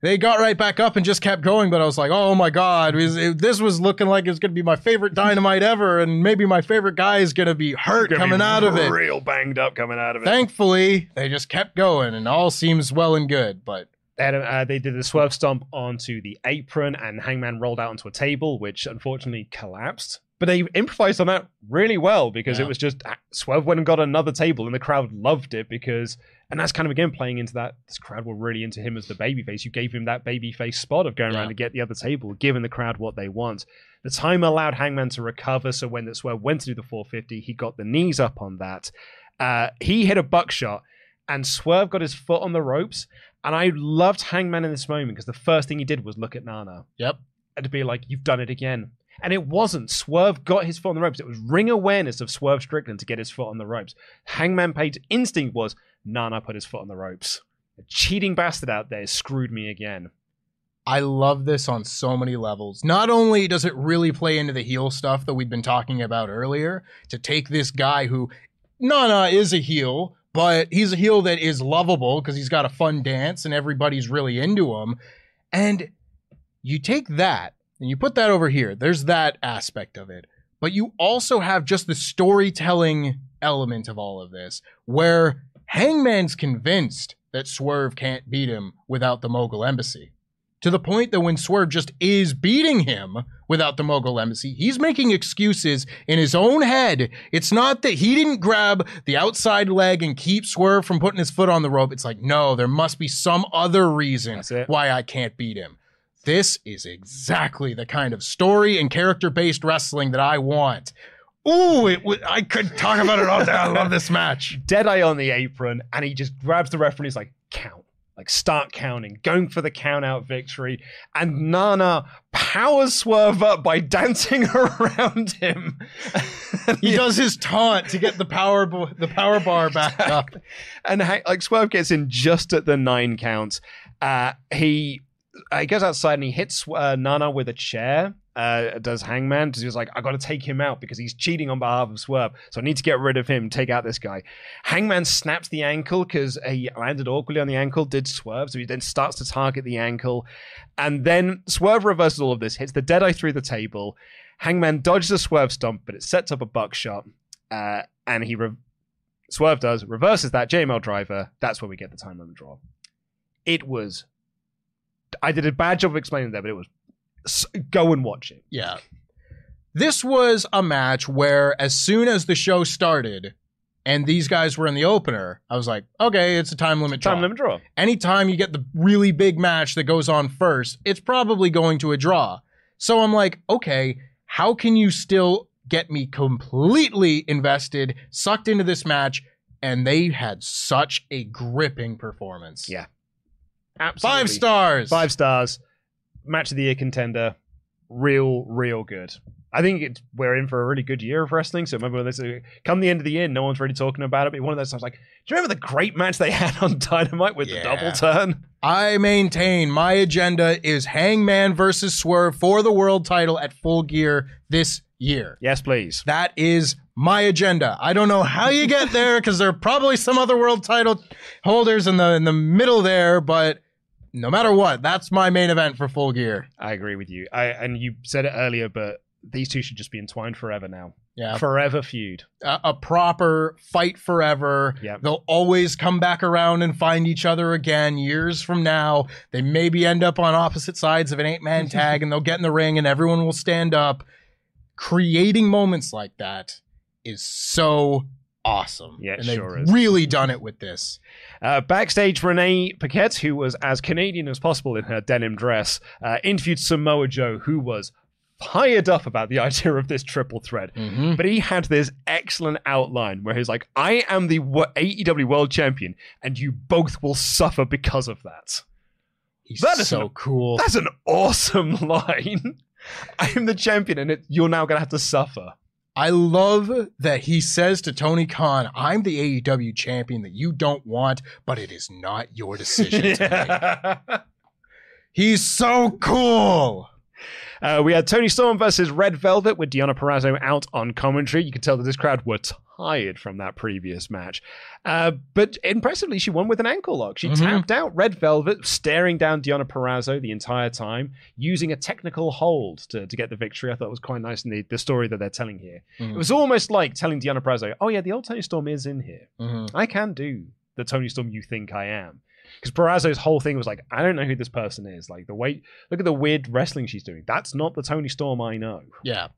They got right back up and just kept going, but I was like, "Oh my god, it was- it- this was looking like it was going to be my favorite dynamite ever, and maybe my favorite guy is going to be hurt Gonna be coming out of it." real banged up coming out of it. Thankfully, they just kept going, and all seems well and good. But They, had a- uh, they did a swerve stomp onto the apron, and Hangman rolled out onto a table, which unfortunately collapsed. But they improvised on that really well because Yeah. it was just uh, Swerve went and got another table, and the crowd loved it because, and that's kind of again playing into that this crowd were really into him as the babyface. You gave him that babyface spot of going Yeah. around to get the other table, giving the crowd what they want. The time allowed Hangman to recover, so when the Swerve went to do the 450, he got the knees up on that. Uh, he hit a buckshot, and Swerve got his foot on the ropes. And I loved Hangman in this moment because the first thing he did was look at Nana yep, and to be like, "You've done it again." And it wasn't. Swerve got his foot on the ropes. It was ring awareness of Swerve Strickland to get his foot on the ropes. Hangman Page's instinct was Nana put his foot on the ropes. A cheating bastard out there screwed me again. I love this on so many levels. Not only does it really play into the heel stuff that we've been talking about earlier, to take this guy who Nana is a heel, but he's a heel that is lovable because he's got a fun dance and everybody's really into him. And you take that and you put that over here. There's that aspect of it. But you also have just the storytelling element of all of this, where Hangman's convinced that Swerve can't beat him without the Mogul Embassy. To the point that when Swerve just is beating him without the Mogul Embassy, he's making excuses in his own head. It's not that he didn't grab the outside leg and keep Swerve from putting his foot on the rope. It's like, no, there must be some other reason why I can't beat him. This is exactly the kind of story and character based wrestling that I want. Ooh, it w- I could talk about it all day. I love this match. Deadeye on the apron, and he just grabs the referee. He's like, "Count." Like start counting, going for the count out victory, and Nana powers Swerve up by dancing around him. He does his taunt to get the power bo- the power bar back up. and like Swerve gets in just at the nine count. Uh, he uh, he goes outside and he hits uh, Nana with a chair. Uh, does Hangman? Because he's like, I got to take him out because he's cheating on behalf of Swerve. So I need to get rid of him. Take out this guy. Hangman snaps the ankle because he landed awkwardly on the ankle. Did Swerve? So he then starts to target the ankle, and then Swerve reverses all of this. Hits the Deadeye through the table. Hangman dodges a Swerve stomp, but it sets up a buckshot, uh, and he re- Swerve does, reverses that JML driver. That's where we get the time limit draw. It was. I did a bad job of explaining that, but it was. S- Go and watch it. Yeah. This was a match where as soon as the show started and these guys were in the opener, I was like, okay, it's a time limit draw. Time limit draw. Anytime you get the really big match that goes on first, it's probably going to a draw. So I'm like, okay, how can you still get me completely invested, sucked into this match? And they had such a gripping performance. Yeah. Absolutely. Five stars. Five stars. Match of the year contender. Real, real good. I think it's, we're in for a really good year of wrestling. So remember when this come the end of the year, no one's really talking about it. But one of those times, like, do you remember the great match they had on Dynamite with the double turn? I maintain my agenda is Hangman versus Swerve for the world title at Full Gear this year. Yes, please. That is my agenda. I don't know how you get there because there are probably some other world title holders in the in the middle there, but no matter what, that's my main event for Full Gear. I agree with you. I and you said it earlier, but these two should just be entwined forever now. Yeah. Forever feud. A, a proper fight forever. Yeah. They'll always come back around and find each other again years from now. They maybe end up on opposite sides of an eight man tag and they'll get in the ring and everyone will stand up. Creating moments like that is so awesome. Yeah, it and they've sure is. really done it with this. Uh, backstage, Renee Paquette, who was as Canadian as possible in her denim dress, uh, interviewed Samoa Joe, who was fired up about the idea of this triple threat. Mm-hmm. But he had this excellent outline where he's like, I am the wo- AEW World Champion, and you both will suffer because of that. He's That is so an- cool. That's an awesome line. I am the champion, and it, you're now going to have to suffer. I love that he says to Tony Khan, I'm the AEW champion that you don't want, but it is not your decision to make. He's so cool. Uh, we had Toni Storm versus Red Velvet with Deonna Purrazzo out on commentary. You could tell that this crowd were tired from that previous match. Uh, but impressively, she won with an ankle lock. She Mhm. tapped out Red Velvet, staring down Deonna Purrazzo the entire time, using a technical hold to, to get the victory. I thought it was quite nice in the, the story that they're telling here. Mhm. It was almost like telling Deonna Purrazzo, oh, yeah, the old Toni Storm is in here. Mhm. I can do the Toni Storm you think I am. Because Purrazzo's whole thing was like, I don't know who this person is. Like the way, look at the weird wrestling she's doing. That's not the Toni Storm I know. Yeah.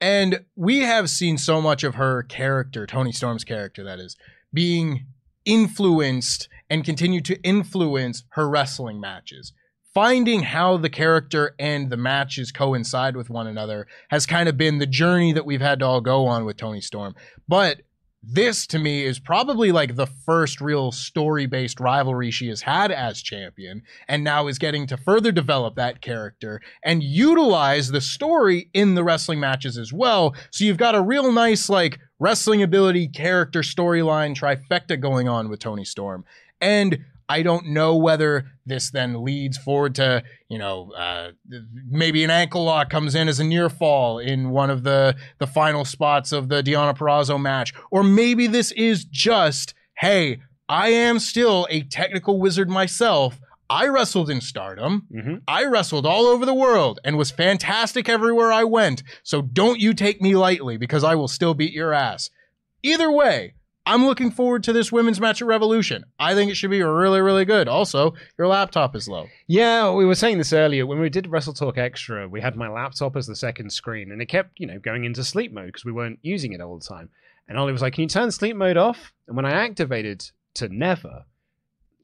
And we have seen so much of her character, Toni Storm's character, that is, being influenced and continue to influence her wrestling matches. Finding how the character and the matches coincide with one another has kind of been the journey that we've had to all go on with Toni Storm. But this to me is probably like the first real story based rivalry she has had as champion, and now is getting to further develop that character and utilize the story in the wrestling matches as well. So you've got a real nice, like, wrestling ability, character, storyline trifecta going on with Toni Storm. And I don't know whether this then leads forward to, you know, uh, maybe an ankle lock comes in as a near fall in one of the the final spots of the Deonna Purrazzo match, or maybe this is just, hey, I am still a technical wizard myself. I wrestled in Stardom. I wrestled all over the world and was fantastic everywhere I went. So don't you take me lightly because I will still beat your ass. Either way, I'm looking forward to this women's match at Revolution. I think it should be really, really good. Also, your laptop is low. Yeah, we were saying this earlier. When we did WrestleTalk Extra, we had my laptop as the second screen, and it kept, you know, going into sleep mode because we weren't using it all the time. And Oli was like, "Can you turn sleep mode off?" And when I activated to never,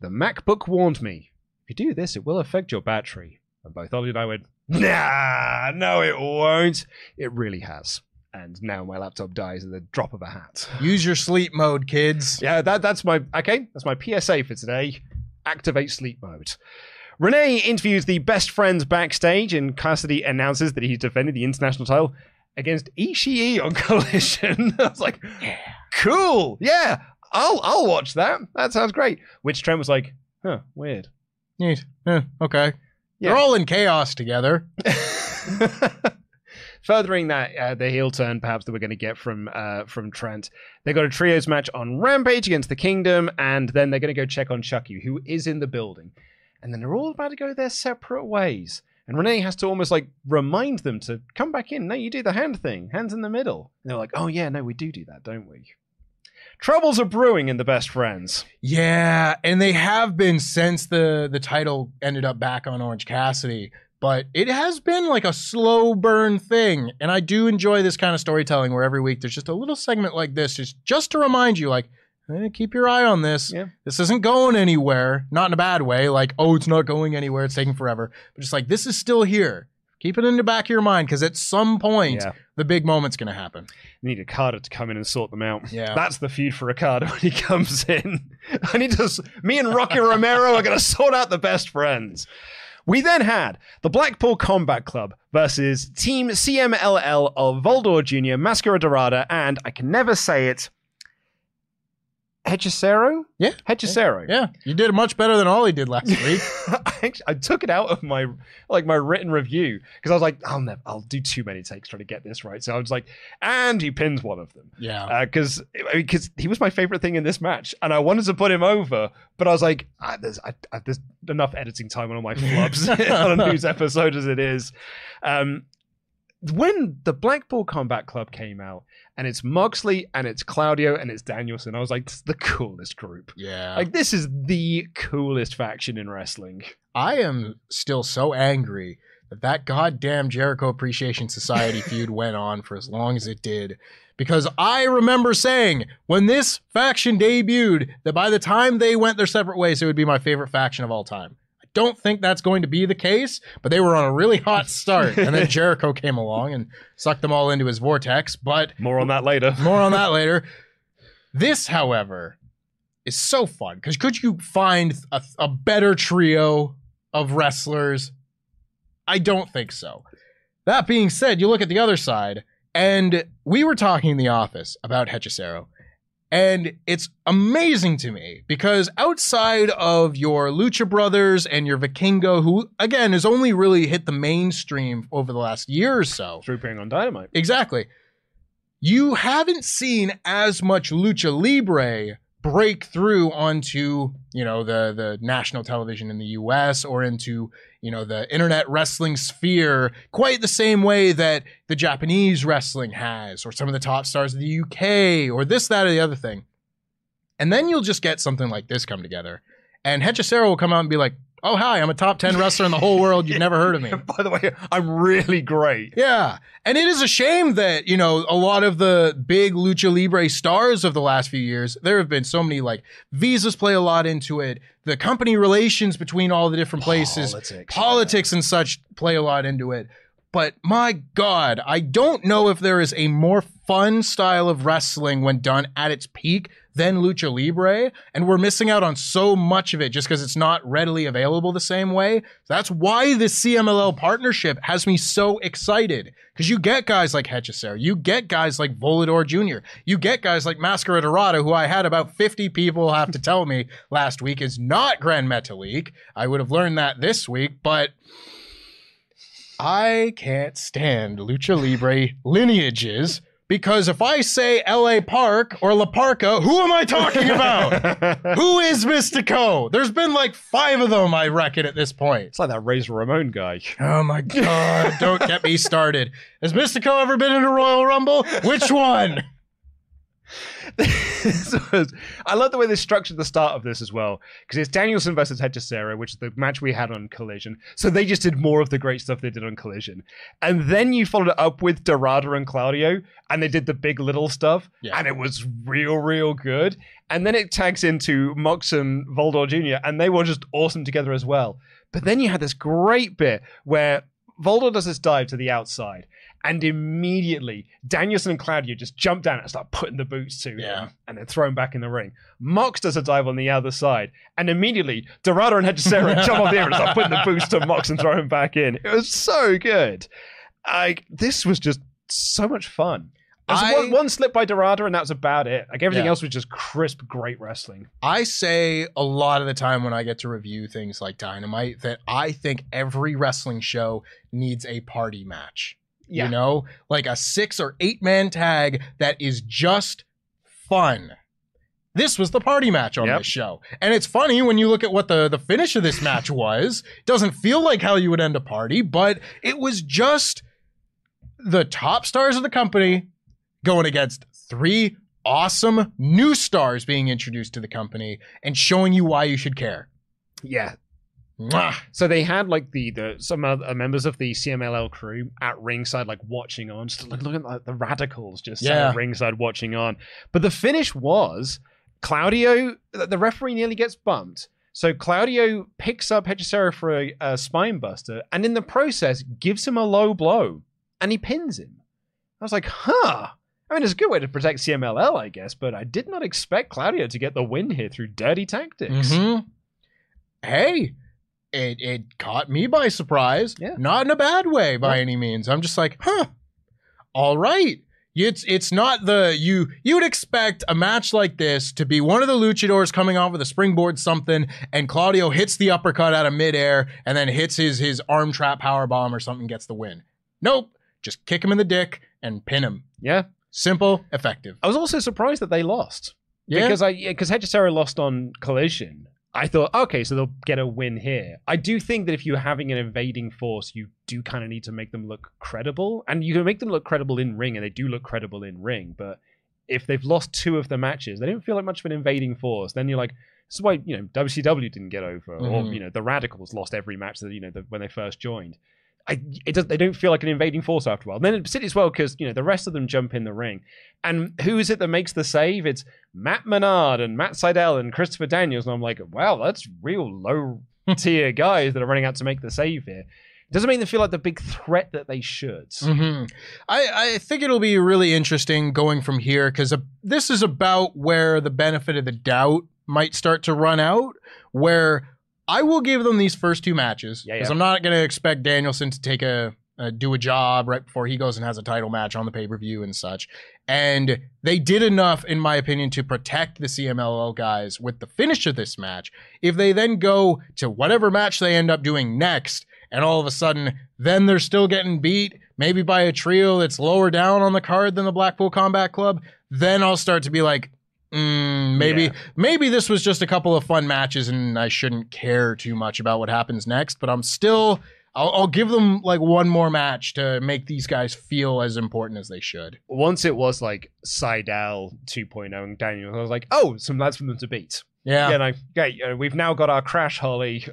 the MacBook warned me, "If you do this, it will affect your battery." And both Oli and I went, "Nah, no, it won't." It really has. And now my laptop dies at the drop of a hat. Use your sleep mode, kids. Yeah, that that's my okay. That's my PSA for today. Activate sleep mode. Renee interviews the best friends backstage, and Cassidy announces that he's defended the international title against Ishii on Collision. I was like, cool, yeah, I'll I'll watch that. That sounds great. Which Trent was like, huh, weird. Neat. Eh, okay. They're all in chaos together. Furthering that, uh, the heel turn perhaps that we're going to get from uh, from Trent. They got a trios match on Rampage against the Kingdom, and then they're going to go check on Chucky, who is in the building. And then they're all about to go their separate ways. And Renee has to almost like remind them to come back in. No, you do the hand thing, hands in the middle. And they're like, oh yeah, no, we do do that, don't we? Troubles are brewing in the best friends. Yeah, and they have been since the the title ended up back on Orange Cassidy. But it has been like a slow burn thing, and I do enjoy this kind of storytelling where every week there's just a little segment like this, just just to remind you, like, eh, keep your eye on this. Yeah. This isn't going anywhere, not in a bad way, like, oh, it's not going anywhere, it's taking forever, but just like this is still here. Keep it in the back of your mind because at some point Yeah. the big moment's gonna happen. need Okada to come in and sort them out. Yeah. That's the feud for Okada when he comes in. I need to. Me and Rocky Romero are going to sort out the best friends. We then had the Blackpool Combat Club versus Team CMLL of Volador Jr., Mascara Dorada, and I can never say it. Hechicero? Yeah. Hechicero. Yeah, you did much better than Oli did last week. I, actually, I took it out of my like my written review because I was like, I'll never, I'll do too many takes trying to get this right. So I was like, and he pins one of them. Yeah. because because he was my favorite thing in this match, and I wanted to put him over, but I was like, ah, there's I, I, there's enough editing time on all my flubs on a news episode as it is. Um, when the Blackpool Combat Club came out, and it's Moxley and it's Claudio and it's Danielson, I was like, this is the coolest group. Yeah. Like this is the coolest faction in wrestling. I am still so angry that that goddamn Jericho Appreciation Society feud went on for as long as it did. Because I remember saying when this faction debuted that by the time they went their separate ways, it would be my favorite faction of all time. Don't think that's going to be the case, but they were on a really hot start. And then Jericho came along and sucked them all into his vortex. But More on that later. more on that later. This, however, is so fun because could you find a, a better trio of wrestlers? I don't think so. That being said, you look at the other side, And we were talking in the office about Hechicero. And it's amazing to me because outside of your Lucha Brothers and your Vikingo, who again has only really hit the mainstream over the last year or so, through being on Dynamite. Exactly. You haven't seen as much Lucha Libre break through onto, you know, the the national television in the US or into, you know, the internet wrestling sphere quite the same way that the Japanese wrestling has or some of the top stars of the UK or this that or the other thing. And then you'll just get something like this come together. And Hechicero will come out and be like, "Oh, hi, I'm a top 10 wrestler in the whole world. You've never heard of me." By the way, I'm really great. Yeah. And it is a shame that, you know, a lot of the big Lucha Libre stars of the last few years, there have been so many like visas play a lot into it. The company relations between all the different places, Politics, politics and such play a lot into it. But my God, I don't know if there is a more fun style of wrestling when done at its peak than Lucha Libre. And we're missing out on so much of it just because it's not readily available the same way. That's why the CMLL partnership has me so excited. Because you get guys like Hechicero, you get guys like Volador Jr., you get guys like Mascara Dorado, who I had about 50 people have to tell me last week is not Gran Metalik. I would have learned that this week, but I can't stand lucha libre lineages because if I say LA Park or La Parka, who am I talking about? who is Mystico? There's been like five of them, I reckon, at this point. It's like that Razor Ramon guy. Oh my God, don't get me started. Has Mystico ever been in a Royal Rumble? Which one? Was- I love the way they structured the start of this as well because it's Danielson versus Hechicero, which is the match we had on Collision. So they just did more of the great stuff they did on Collision, and then you followed it up with Dorado and Claudio, and they did the big little stuff, Yeah. and it was real, real good. And then it tags into Mox and Volador Jr., and they were just awesome together as well. But then you had this great bit where Volador does this dive to the outside, and immediately Danielson and Claudio just jump down and start putting the boots to Yeah. him, and then throw him back in the ring. Mox does a dive on the other side, and immediately Dorado and Hechicero jump off the air and start putting the boots to Mox and throw him back in. It was so good. Like, this was just so much fun. I- one, one slip by Dorado, and that was about it. Like everything Yeah. else was just crisp, great wrestling. I say a lot of the time when I get to review things like Dynamite that I think every wrestling show needs a party match. Yeah. You know, like a six or eight man tag that is just fun. This was the party match on Yep. this show. And it's funny when you look at what the, the finish of this match was. It doesn't feel like how you would end a party, but it was just the top stars of the company going against three awesome new stars being introduced to the company and showing you why you should care. Yeah. So they had like the the some other members of the CMLL crew at ringside, like watching on, just look, looking like the radicals just Yeah. at ringside watching on. But the finish was Claudio. The referee nearly gets bumped. So Claudio picks up Hechicero for a, a spine buster, and in the process gives him a low blow, and he pins him. I was like, huh. I mean, it's a good way to protect CMLL, I guess, but I did not expect Claudio to get the win here through dirty tactics. Mhm. Hey, it it caught me by surprise. Yeah. Not in a bad way by any means. I'm just like, huh. All right. It's it's not the you you would expect a match like this to be one of the luchadors coming off with a springboard something and Claudio hits the uppercut out of midair and then hits his his arm trap power bomb or something gets the win. Nope. Just kick him in the dick and pin him. Yeah. Simple, effective. I was also surprised that they lost. Yeah. Because I because Hechicero lost on Collision. I thought, okay, so they'll get a win here. I do think that if you're having an invading force, you do kind of need to make them look credible, and you can make them look credible in ring, and they do look credible in ring. But if they've lost two of the matches, they don't feel like much of an invading force. Then you're like, this is why you know WCW didn't get over, or Mhm. you know the Radicalz lost every match that you know the, when they first joined. I, it does, they don't feel like an invading force after a while. Then it sits well because you know the rest of them jump in the ring, and who is it that makes the save? It's Matt Menard and Matt Sydal and Christopher Daniels, and I'm like, wow, that's real low tier guys that are running out to make the save here. It doesn't make them feel like the big threat that they should. hmm I, I think it'll be really interesting going from here because this is about where the benefit of the doubt might start to run out. Where I will give them these first two matches because yeah. I'm not going to expect Danielson to take a uh, do a job right before he goes and has a title match on the pay per view and such. And they did enough, in my opinion, to protect the CMLL guys with the finish of this match. If they then go to whatever match they end up doing next, and all of a sudden, then they're still getting beat, maybe by a trio that's lower down on the card than the Blackpool Combat Club, then I'll start to be like, mm, maybe Yeah. maybe this was just a couple of fun matches and I shouldn't care too much about what happens next. But I'm still, I'll, I'll give them like one more match to make these guys feel as important as they should. Once it was like Sydal 2.0 and Daniel, I was like, oh, some lads for them to beat. Yeah. You know, okay, uh, we've now got our Crash Holly. we've,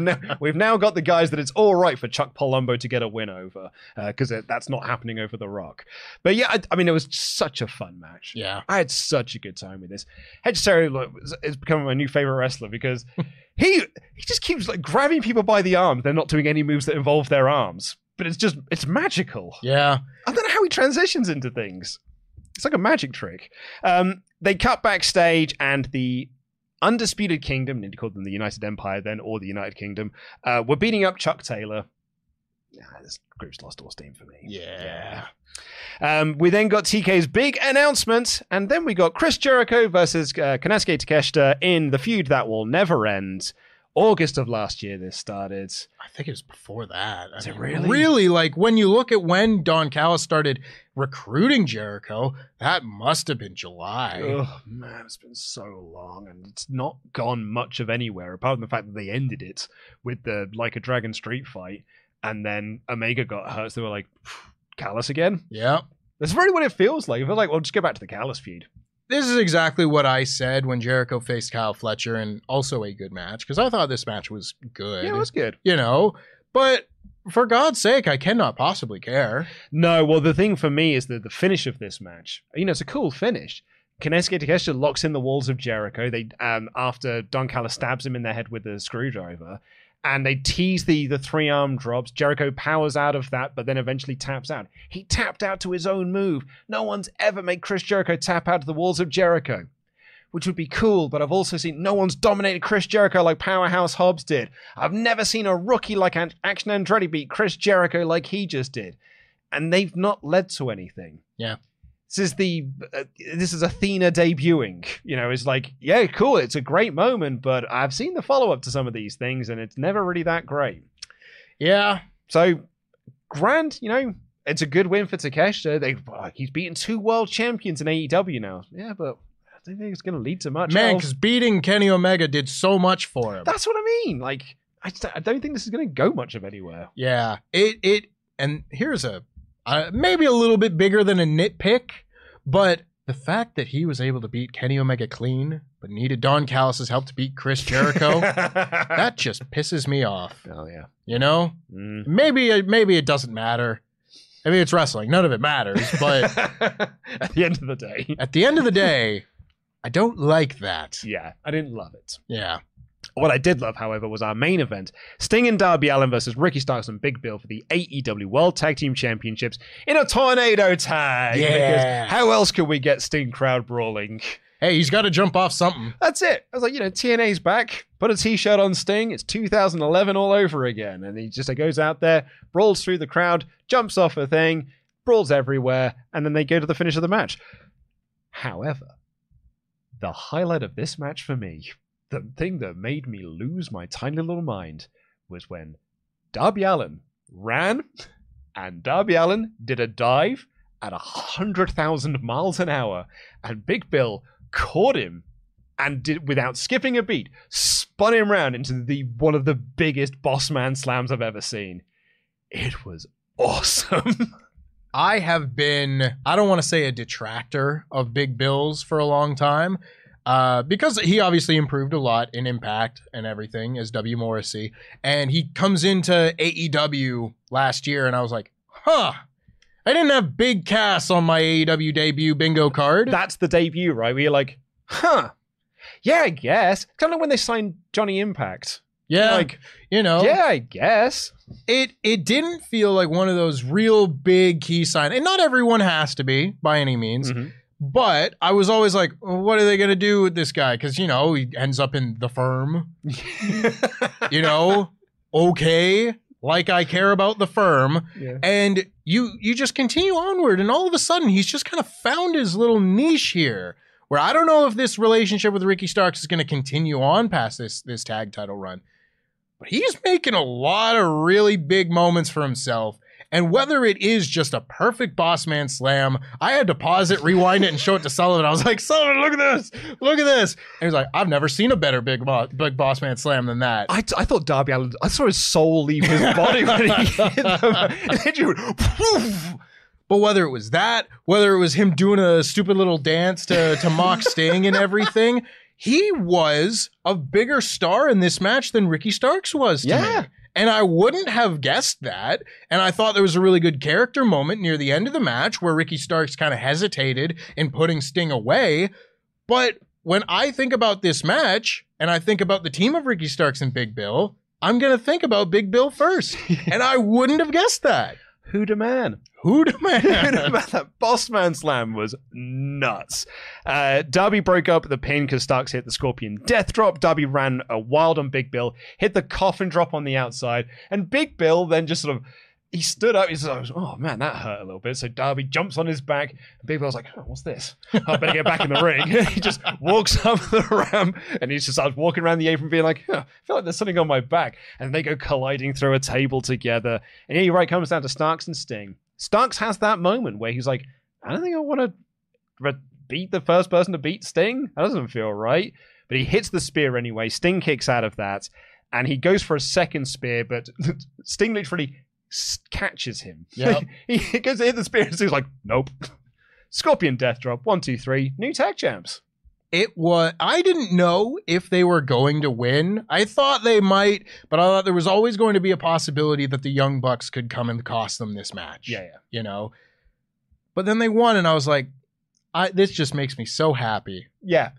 now, we've now got the guys that it's all right for Chuck Palumbo to get a win over because that's not happening over The Rock. But yeah, I, I mean, it was such a fun match. Yeah. I had such a good time with this. Hechicero has become my new favorite wrestler because he he just keeps like grabbing people by the arms. They're not doing any moves that involve their arms, but it's just it's magical. Yeah. I don't know how he transitions into things. It's like a magic trick. Um, they cut backstage, and the Undisputed Kingdom, need to call them the United Empire then, or the United Kingdom, uh, were beating up Chuck Taylor. Yeah, this group's lost all steam for me. Yeah. Um, we then got TK's big announcement, and then we got Chris Jericho versus uh, Konosuke Takeshita in the feud that will never end. August of last year, this started. I think it was before that. I Is it mean, really? Really, like when you look at when Don Callis started recruiting Jericho, that must have been July. Oh man, it's been so long, and it's not gone much of anywhere apart from the fact that they ended it with the like a dragon street fight, and then Omega got hurt. So they were like, Callis again. Yeah. That's really what it feels like. It feels like, well, just go back to the Callis feud. This is exactly what I said when Jericho faced Kyle Fletcher, and also a good match because I thought this match was good. Yeah, it was good. You know, but for God's sake, I cannot possibly care. No, well, the thing for me is that the finish of this match, you know, it's a cool finish. Konosuke Takeshita locks in the walls of Jericho. They um, after Don Callis stabs him in the head with a screwdriver, and they tease the the three arm drops. Jericho powers out of that, but then eventually taps out. He tapped out to his own move. No one's ever made Chris Jericho tap out of the walls of Jericho, which would be cool. But I've also seen no one's dominated Chris Jericho like Powerhouse Hobbs did. I've never seen a rookie like An- Action Andretti beat Chris Jericho like he just did and they've not led to anything. Yeah. This is the uh, this is Athena debuting. You know, it's like yeah, cool. It's a great moment, but I've seen the follow up to some of these things, and it's never really that great. Yeah. So, grand. You know, it's a good win for Takeshita. They oh, he's beaten two world champions in AEW now. Yeah, but I don't think it's going to lead to much. Man, because beating Kenny Omega did so much for him. that's what I mean. Like, I, just- I don't think this is going to go much of anywhere. Yeah, it it and here's a uh, maybe a little bit bigger than a nitpick, but the fact that he was able to beat Kenny Omega clean, but needed Don Callis' help to beat Chris Jericho, that just pisses me off. oh yeah. You know, Mm. maybe it, maybe it doesn't matter. I mean, it's wrestling; none of it matters. But At the end of the day, at the end of the day, I don't like that. yeah, I didn't love it. Yeah, What I did love, however, was our main event Sting and Darby Allin versus Ricky Starks and Big Bill for the AEW World Tag Team Championships in a tornado tag. Yeah. Because how else could we get Sting crowd brawling? hey, he's got to jump off something. That's it. I was like, you know, TNA's back. Put a t-shirt on Sting. It's 2011 all over again. And he just goes out there, brawls through the crowd, jumps off a thing, brawls everywhere, and then they go to the finish of the match. However, the highlight of this match for me, the thing that made me lose my tiny little mind, was when Darby Allin ran and Darby Allin did a dive at 100,000 miles an hour, and Big Bill caught him and did without skipping a beat, spun him round into the one of the biggest boss man slams I've ever seen. It was awesome. I have been, I don't want to say a detractor of Big Bills for a long time, uh, because he obviously improved a lot in impact and everything as W. Morrissey. And he comes into AEW last year, and I was like, huh, I didn't have Big Cass on my AEW debut bingo card. That's the debut, right? Where you're like, huh. Yeah, I guess. Kind of when they signed Johnny Impact. yeah, Like, you know, yeah, I guess. it it didn't feel like one of those real big key sign, and not everyone has to be by any means. Mhm. But I was always like, well, what are they gonna do with this guy? Because you know he ends up in the firm. you know, okay. like I care about the firm. Yeah. And you you just continue onward, and all of a sudden he's just kind of found his little niche here. Where I don't know if this relationship with Ricky Starks is going to continue on past this this tag title run, but he's making a lot of really big moments for himself. And whether it is just a perfect boss man slam, I had to pause it, rewind it, and show it to Sullivan. I was like, Sullivan, look at this, look at this. And he was like, I've never seen a better big bo- big boss man slam than that. I, I thought Darby Allin. I saw his soul leave his body when he hit them. And then you went, "Poof." But whether it was that, whether it was him doing a stupid little dance to, to mock Sting and everything, he was a bigger star in this match than Ricky Starks was. Yeah. Me. And I wouldn't have guessed that. And I thought there was a really good character moment near the end of the match where Ricky Starks kind of hesitated in putting Sting away. But when I think about this match and I think about the team of Ricky Starks and Big Bill, I'm going to think about Big Bill first. and I wouldn't have guessed that. The man? Who man? that boss man slam was nuts. Uh, Darby broke up the pin because Starks hit the Scorpion death drop. Darby ran a wild on Big Bill, hit the coffin drop on the outside, and Big Bill then just sort of he stood up. He's like, oh, "Oh man, that hurt a little bit." So Darby jumps on his back. And Big Bill's like, oh, "What's this? I better get back in the ring." he just walks up the ramp and he just starts walking around the apron, being like, huh, "I feel like there's something on my back." And they go colliding through a table together. And here, right, comes down to Starks and Sting. Starks has that moment where he's like, "I don't think I want to re- beat the first person to beat Sting. That doesn't feel right." But he hits the spear anyway. Sting kicks out of that. And he goes for a second spear, but Sting literally catches him. Yep. he goes to hit the spear and Sting's like, nope. Scorpion death drop. One, two, three. New tag champs. it was I didn't know if they were going to win. I thought they might, but I thought there was always going to be a possibility that the Young Bucks could come and cost them this match. Yeah, yeah. You know. But then they won and I was like I this just makes me so happy. Yeah.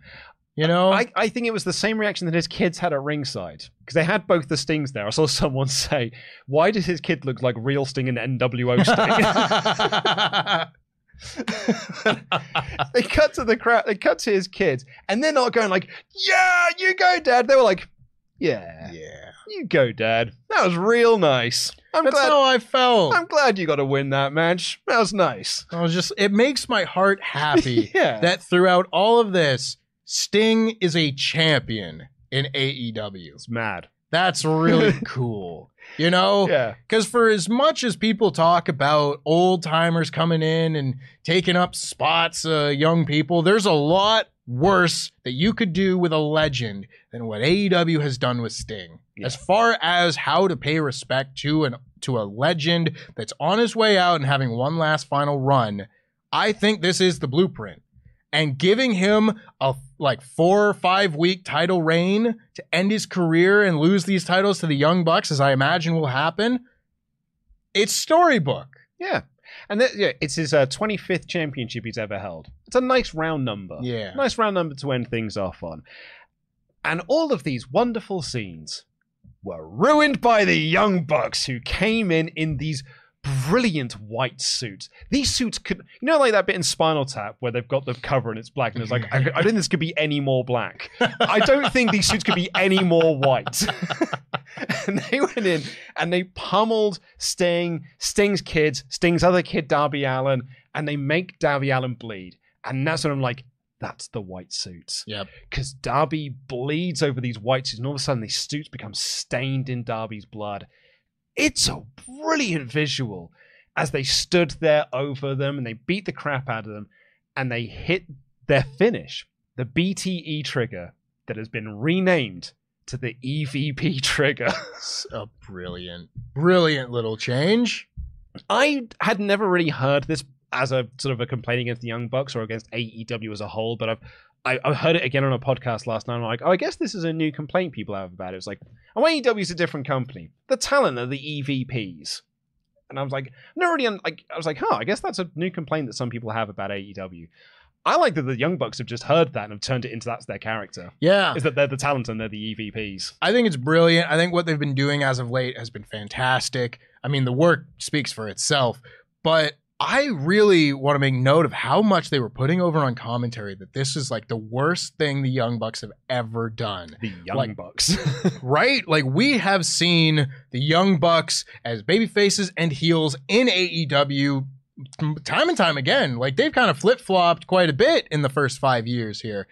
You know? I, I think it was the same reaction that his kids had at ringside because they had both the Stings there. I saw someone say, "Why does his kid look like real Sting and NWO Sting?" they cut to the crowd. They cut to his kids, and they're not going like, "Yeah, you go, Dad." They were like, "Yeah, yeah. you go, Dad." That was real nice. I'm That's glad. how I felt. I'm glad you got to win that match. That was nice. I was just it makes my heart happy Yeah. that throughout all of this, Sting is a champion in AEW. It's mad. That's really cool. You know? Yeah. Because for as much as people talk about old timers coming in and taking up spots, uh, young people, there's a lot worse that you could do with a legend than what AEW has done with Sting. As far as how to pay respect to an to a legend that's on his way out and having one last final run, I think this is the blueprint. And giving him a like four or five week title reign to end his career and lose these titles to the Young Bucks, as I imagine will happen, it's storybook. Yeah. And yeah, it's his uh, 25th championship he's ever held. It's a nice round number. Yeah. Nice round number to end things off on. And all of these wonderful scenes were ruined by the Young Bucks who came in in these brilliant white suits. These suits could, you know, like that bit in Spinal Tap where they've got the cover and it's black and it's like, I, I don't think this could be any more black. I don't think these suits could be any more white. and they went in and they pummeled Sting, Sting's kids, Sting's other kid, Darby Allin, and they make Darby Allin bleed. And that's when I'm like, that's the white suits. Yeah. Because Darby bleeds over these white suits, and all of a sudden these suits become stained in Darby's blood. It's a brilliant visual as they stood there over them and they beat the crap out of them and they hit their finish, the BTE trigger that has been renamed to the EVP trigger. A brilliant, brilliant little change. I had never really heard this as a sort of a complaint against the Young Bucks or against AEW as a whole, but I've I, I heard it again on a podcast last night. I'm like, oh, I guess this is a new complaint people have about it. It's like, oh, AEW is a different company. The talent are the EVPs, and I was like, no, really, like, I was like, huh, I guess that's a new complaint that some people have about AEW. I like that the Young Bucks have just heard that and have turned it into that's their character. Yeah. Is that they're the talent and they're the EVPs. I think it's brilliant. I think what they've been doing as of late has been fantastic. I mean, the work speaks for itself, but I really want to make note of how much they were putting over on commentary that this is like the worst thing the Young Bucks have ever done. The Young Like- Bucks. right? Like we have seen the Young Bucks as baby faces and heels in AEW time and time again. Like they've kind of flip flopped quite a bit in the first five years here.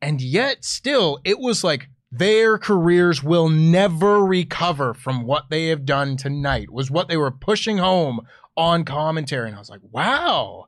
And yet, still, it was like their careers will never recover from what they have done tonight, was what they were pushing home on commentary. And I was like, wow,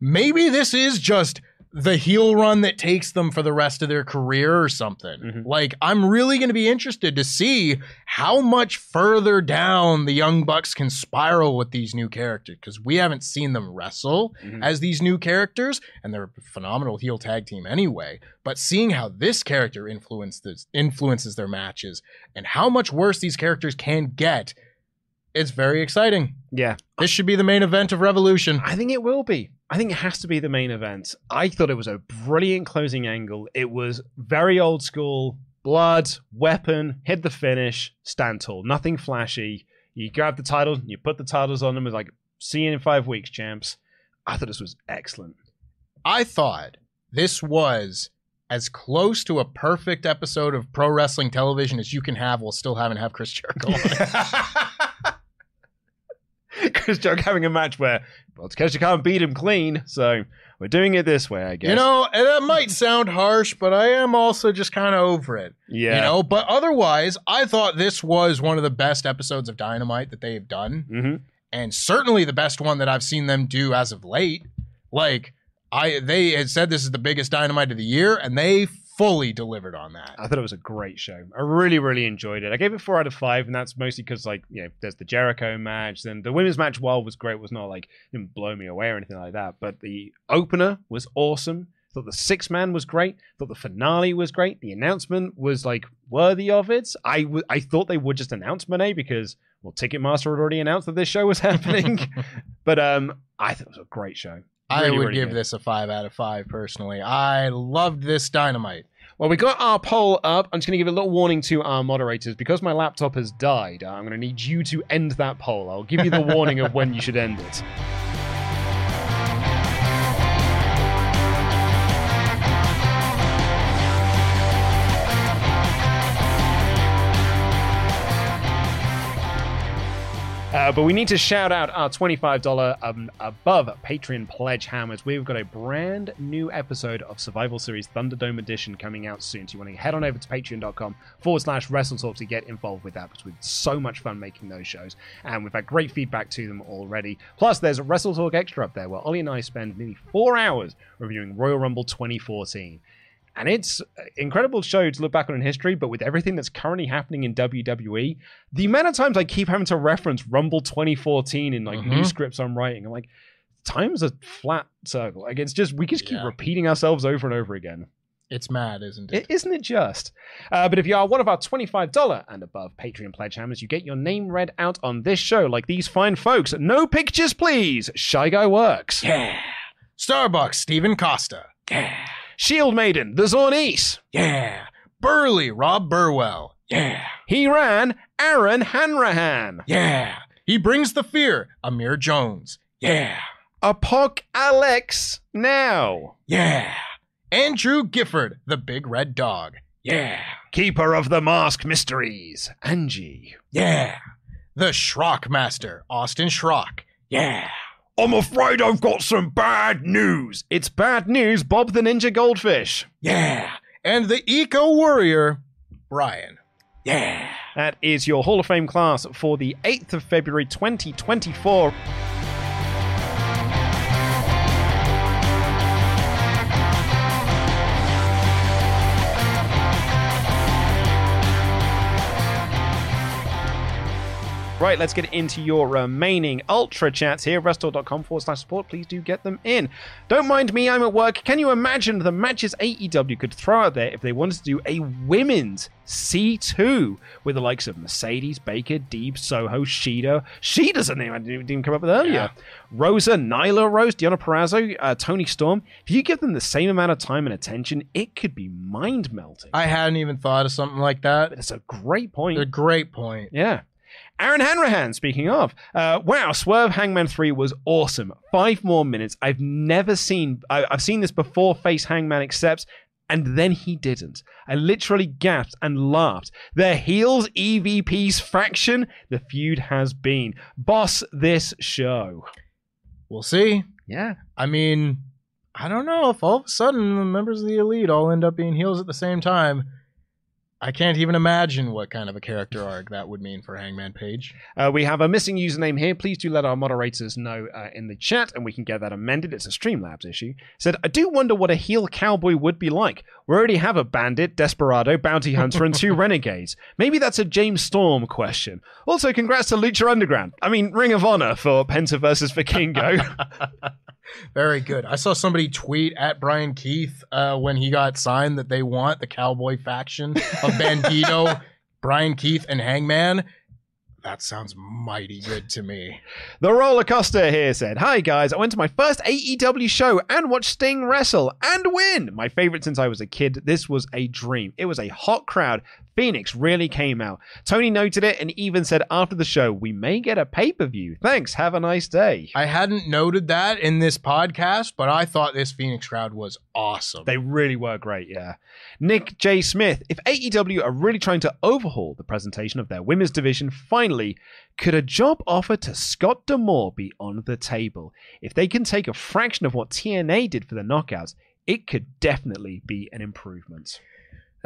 maybe this is just the heel run that takes them for the rest of their career or something. Mhm. Like, I'm really going to be interested to see how much further down the Young Bucks can spiral with these new characters because we haven't seen them wrestle Mhm. as these new characters, and they're a phenomenal heel tag team anyway. But seeing how this character influences influences their matches and how much worse these characters can get, it's very exciting. yeah. This should be the main event of Revolution. I think it will be. I think it has to be the main event. I thought it was a brilliant closing angle. It was very old school. Blood, weapon, hit the finish, stand tall. Nothing flashy. You grab the title, you put the titles on them. It's like, see you in five weeks, champs. I thought this was excellent. I thought this was as close to a perfect episode of pro wrestling television as you can have while still having to have Chris Jericho. Chris Jericho having a match where, well, you can't beat him clean. So we're doing it this way, I guess. You know, and that might sound harsh, but I am also just kind of over it. yeah. You know, but otherwise, I thought this was one of the best episodes of Dynamite that they have done, hmm and certainly the best one that I've seen them do as of late. Like, I they had said this is the biggest Dynamite of the year, and they fully delivered on that. I thought it was a great show. I really, really enjoyed it. I gave it four out of five, and that's mostly because, like, you know, there's the Jericho match. Then the women's match, while was great, was not like didn't blow me away or anything like that. But the opener was awesome. Thought the six man was great. Thought the finale was great. The announcement was like worthy of it. I w- I thought they would just announce Mone because well, Ticketmaster had already announced that this show was happening. but um, I thought it was a great show. I would give good. this a five out of five personally. I loved this Dynamite. Well, we got our poll up. I'm just going to give a little warning to our moderators. Because my laptop has died, I'm going to need you to end that poll. I'll give you the warning of when you should end it. Uh, but we need to shout out our $25 um, above Patreon pledge hammers. We've got a brand new episode of Survival Series Thunderdome Edition coming out soon. So you want to head on over to patreon.com forward slash WrestleTalk to get involved with that because we've so much fun making those shows. And we've had great feedback to them already. Plus, there's a WrestleTalk Extra up there where Oli and I spend nearly four hours reviewing Royal Rumble 2014. And it's an incredible show to look back on in history, but with everything that's currently happening in WWE, the amount of times I keep having to reference Rumble 2014 in like new Mhm. scripts I'm writing, I'm like, time's a flat circle. Like it's just we just keep Yeah. repeating ourselves over and over again. It's mad, isn't I- it? Isn't it just? Uh, but if you are one of our $25 and above Patreon pledge hammers, you get your name read out on this show, like these fine folks. No pictures, please. Shy Guy Works. Yeah. Starbucks, Steven Costa. Yeah. Shield Maiden, The Zornice. Yeah. Burley, Rob Burwell. Yeah. He ran Aaron Hanrahan. Yeah. He brings the fear, Amir Jones. Yeah. Apoc Alex now. Yeah. Andrew Gifford, the big red dog. Yeah. Keeper of the Mask Mysteries. Angie. Yeah. The Shrock Master, Austin Shrock. Yeah. I'm afraid I've got some bad news. It's bad news, Bob the Ninja Goldfish. Yeah. And the Eco Warrior, Brian. Yeah. That is your Hall of Fame class for the 8th of February 2024. Right, let's get into your remaining ultra chats here. Restore.com forward slash support. Please do get them in. Don't mind me, I'm at work. Can you imagine the matches AEW could throw out there if they wanted to do a women's C2 with the likes of Mercedes, Baker, Deeb, Soho, Shida? Shida's a name I didn't even come up with earlier. Yeah. Rosa, Nyla Rose, Deonna Purrazzo, uh, Toni Storm. If you give them the same amount of time and attention, it could be mind melting. I hadn't even thought of something like that. It's a great point. A great point. Yeah. Aaron Hanrahan, speaking of, uh, wow, Swerve Hangman 3 was awesome. Five more minutes. I've never seen, I, I've seen this before Face Hangman accepts, and then he didn't. I literally gasped and laughed. The heels EVP's faction, the feud has been. Boss this show. We'll see. Yeah. I mean, I don't know if all of a sudden the members of the elite all end up being heels at the same time. I can't even imagine what kind of a character arc that would mean for Hangman Page. Uh, we have a missing username here. Please do let our moderators know uh, in the chat, and we can get that amended. It's a Streamlabs issue. Said, I do wonder what a heel cowboy would be like. We already have a bandit, desperado, bounty hunter, and two renegades. Maybe that's a James Storm question. Also, congrats to Lucha Underground. I mean, Ring of Honor for Penta versus Vikingo. Very good. I saw somebody tweet at Brian Keith uh, when he got signed that they want the cowboy faction of Bandito, Brian Keith, and Hangman. That sounds mighty good to me. The roller coaster here said, Hi guys, I went to my first AEW show and watched Sting wrestle and win. My favorite since I was a kid. This was a dream. It was a hot crowd. Phoenix really came out. Tony noted it and even said after the show, We may get a pay per view. Thanks. Have a nice day. I hadn't noted that in this podcast, but I thought this Phoenix crowd was awesome. They really were great, yeah. Nick J. Smith, if AEW are really trying to overhaul the presentation of their women's division, finally, could a job offer to Scott D'Amore be on the table? If they can take a fraction of what TNA did for the knockouts, it could definitely be an improvement.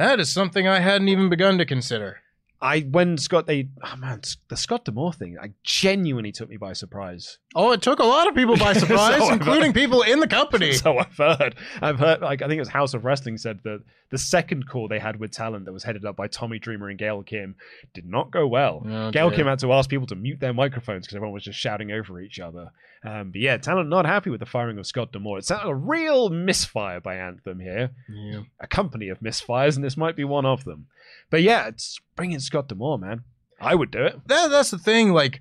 That is something I hadn't even begun to consider. I when Scott they oh man the Scott D'Amore thing I genuinely took me by surprise. Oh, it took a lot of people by surprise, So including people in the company. So I've heard. I've heard. Like I think it was House of Wrestling said that the second call they had with talent that was headed up by Tommy Dreamer and Gail Kim did not go well. Oh, Gail. Kim had to ask people to mute their microphones because everyone was just shouting over each other. Um, but yeah, talent not happy with the firing of Scott D'Amore. It's a real misfire by Anthem here. Yeah. A company of misfires, and this might be one of them. But yeah, it's bringing Scott D'Amore, man. I would do it. That, that's the thing. Like,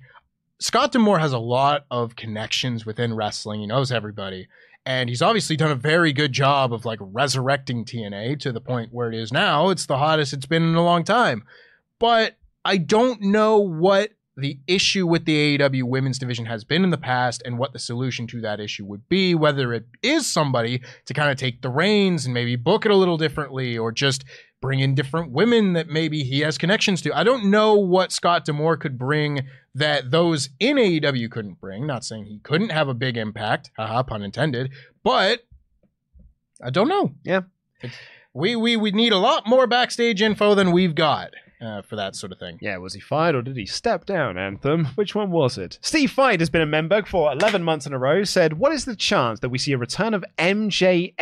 Scott D'Amore has a lot of connections within wrestling. He knows everybody. And he's obviously done a very good job of like resurrecting TNA to the point where it is now. It's the hottest it's been in a long time. But I don't know what the issue with the AEW women's division has been in the past and what the solution to that issue would be, whether it is somebody to kind of take the reins and maybe book it a little differently or just bring in different women that maybe he has connections to. I don't know what Scott D'Amore could bring that those in AEW couldn't bring. Not saying he couldn't have a big impact, haha, pun intended, but I don't know. Yeah. We we we need a lot more backstage info than we've got uh, for that sort of thing. Yeah, was he fired or did he step down, Anthem? Which one was it? Steve Fight has been a member for 11 months in a row. Said, What is the chance that we see a return of MJF?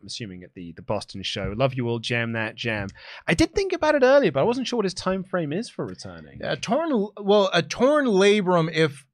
I'm assuming at the, the Boston show. Love you all, jam that jam. I did think about it earlier, but I wasn't sure what his time frame is for returning. A torn, well, a torn labrum, if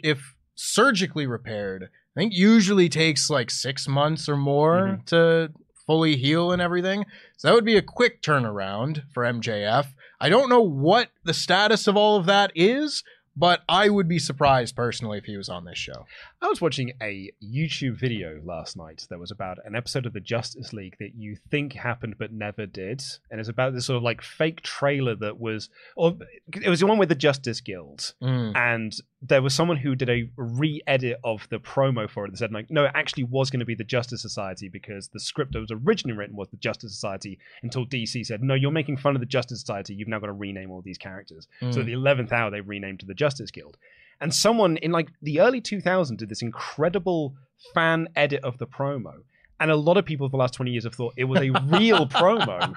if surgically repaired, I think usually takes like six months or more to fully heal and everything. So that would be a quick turnaround for MJF. I don't know what the status of all of that is, but I would be surprised personally if he was on this show. I was watching a YouTube video last night that was about an episode of the Justice League that you think happened but never did. And it's about this sort of like fake trailer that was, or it was the one with the Justice Guild. Mm. And there was someone who did a re edit of the promo for it that said, like, no, it actually was going to be the Justice Society because the script that was originally written was the Justice Society until DC said, no, you're making fun of the Justice Society. You've now got to rename all these characters. So Mm. at the 11th hour, they renamed to the Justice Guild. And someone in like the early 2000s did this incredible fan edit of the promo. And a lot of people for the last 20 years have thought it was a real promo.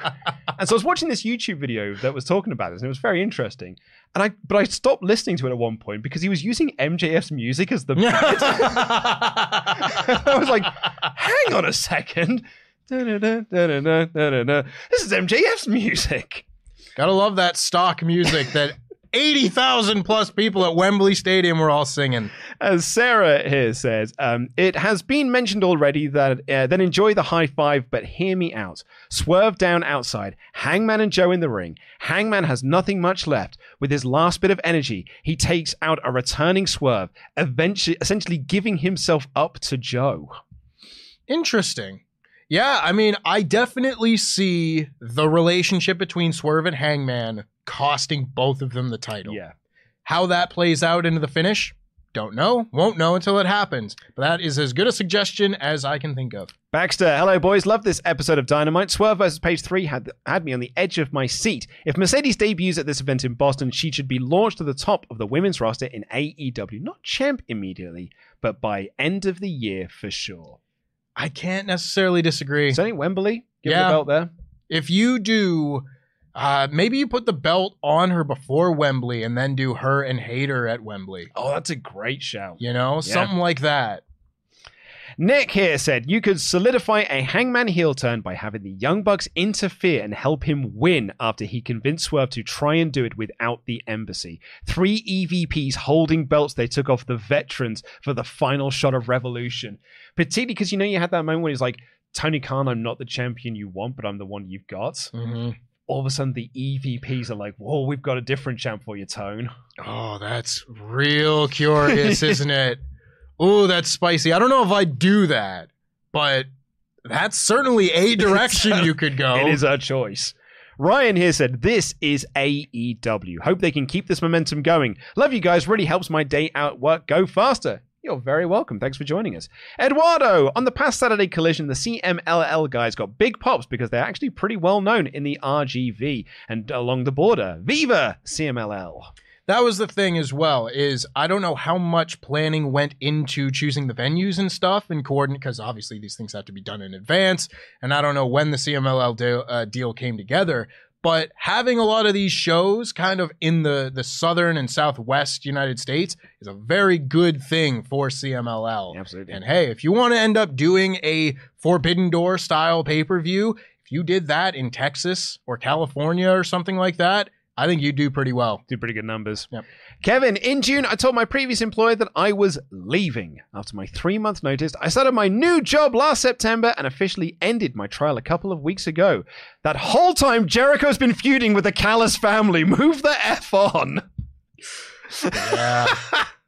And so I was watching this YouTube video that was talking about this, and it was very interesting. And I but I stopped listening to it at one point because he was using MJF's music as the bit. I was like, hang on a second. This is MJF's music. Gotta love that stock music that 80,000 plus people at Wembley Stadium were all singing. As Sarah here says, um, it has been mentioned already that uh, then enjoy the high five, but hear me out. Swerve down outside. Hangman and Joe in the ring. Hangman has nothing much left. With his last bit of energy, he takes out a returning Swerve, eventually, essentially giving himself up to Joe. Interesting. Yeah, I mean, I definitely see the relationship between Swerve and Hangman costing both of them the title. Yeah. How that plays out into the finish, don't know. Won't know until it happens. But that is as good a suggestion as I can think of. Baxter, hello boys. Love this episode of Dynamite. Swerve versus Page 3 had had me on the edge of my seat. If Mercedes debuts at this event in Boston, she should be launched to the top of the women's roster in AEW. Not champ immediately, but by end of the year for sure. I can't necessarily disagree. Sonny Wembley, give Yeah. the belt there. If you do, uh, maybe you put the belt on her before Wembley and then do her and Hayter at Wembley. Oh, that's a great shout. You know, Yeah. something like that. Nick here said you could solidify a hangman heel turn by having the Young Bucks interfere and help him win after he convinced Swerve to try and do it without the embassy. Three EVPs holding belts they took off the veterans for the final shot of Revolution. Particularly because you know you had that moment where he's like, Tony Khan, I'm not the champion you want, but I'm the one you've got. Mm-hmm. All of a sudden, the EVPs are like, whoa, we've got a different champ for you, Tone. Oh, that's real curious, isn't it? Oh, that's spicy. I don't know if I'd do that, but that's certainly a direction you could go. It is a choice. Ryan here said, This is AEW. Hope they can keep this momentum going. Love you guys. Really helps my day out work go faster. You're very welcome. Thanks for joining us. Eduardo, on the past Saturday collision, the CMLL guys got big pops because they're actually pretty well known in the RGV and along the border. Viva CMLL. that was the thing as well is i don't know how much planning went into choosing the venues and stuff and coordinate because obviously these things have to be done in advance and i don't know when the cmll deal, uh, deal came together but having a lot of these shows kind of in the the southern and southwest united states is a very good thing for cmll Absolutely. and hey if you want to end up doing a forbidden door style pay-per-view if you did that in texas or california or something like that i think you'd do pretty well Do pretty good numbers. Yep. Kevin, in June, I told my previous employer that I was leaving. After my three month notice, I started my new job last September and officially ended my trial a couple of weeks ago. That whole time, Jericho's been feuding with the Callis family. Move the F on. yeah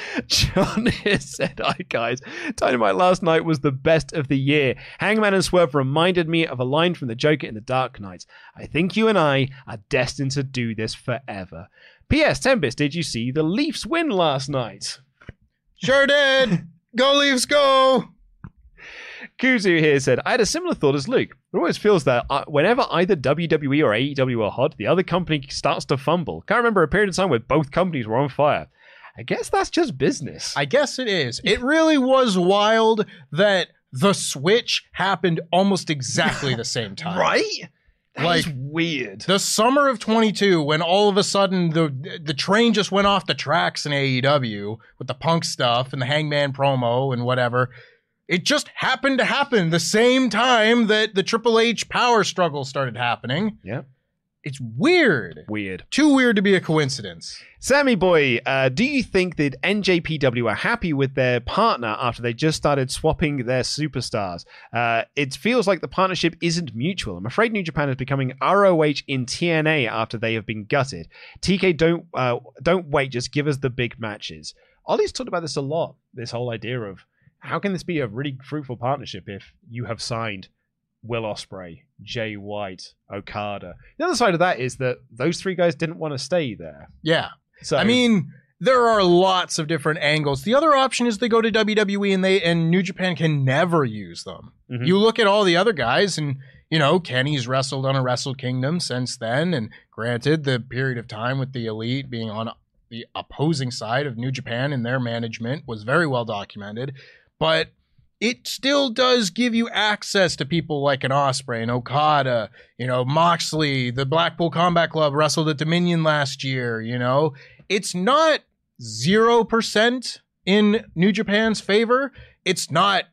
John here said, Hi guys, Dynamite last night was the best of the year. Hangman and Swerve reminded me of a line from the Joker in The Dark Knight. I think you and I are destined to do this forever. P.S. Tempest, did you see the Leafs win last night? Sure did. Go Leafs, go. Kuzu here said, I had a similar thought as Luke. It always feels that uh, whenever either WWE or AEW are hot, the other company starts to fumble. Can't remember a period of time where both companies were on fire. I guess that's just business. I guess it is. It really was wild that the switch happened almost exactly the same time. right? That Like- weird. The summer of 22, when all of a sudden the the train just went off the tracks in AEW with the punk stuff and the Hangman promo and whatever, it just happened to happen the same time that the Triple H power struggle started happening. Yeah. It's weird. Weird. Too weird to be a coincidence. Sammy boy, uh, do you think that NJPW are happy with their partner after they just started swapping their superstars? Uh, it feels like the partnership isn't mutual. I'm afraid New Japan is becoming ROH in TNA after they have been gutted. TK, don't uh, don't wait, just give us the big matches. Oli's talked about this a lot. This whole idea of how can this be a really fruitful partnership if you have signed Will Ospreay, Jay White, Okada. The other side of that is that those three guys didn't want to stay there. Yeah. So I mean, there are lots of different angles. The other option is they go to WWE and they and New Japan can never use them. Mhm. You look at all the other guys and you know, Kenny's wrestled on a Wrestle Kingdom since then and granted the period of time with the Elite being on the opposing side of New Japan and their management was very well documented, but it still does give you access to people like an Ospreay and Okada, you know, Moxley, the Blackpool Combat Club wrestled at Dominion last year, you know. It's not 0% in New Japan's favor. It's not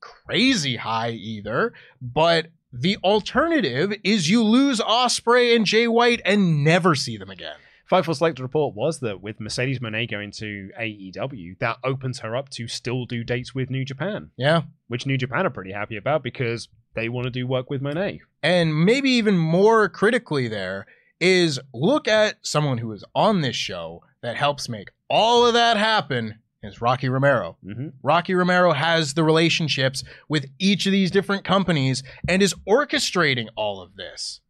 crazy high either, but the alternative is you lose Ospreay and Jay White and never see them again. Fightful Select report was that with Mercedes Mone going to AEW, that opens her up to still do dates with New Japan, Yeah. which New Japan are pretty happy about because they want to do work with Mone. And maybe even more critically, there is look at someone who is on this show that helps make all of that happen is Rocky Romero. Mm-hmm. Rocky Romero has the relationships with each of these different companies and is orchestrating all of this.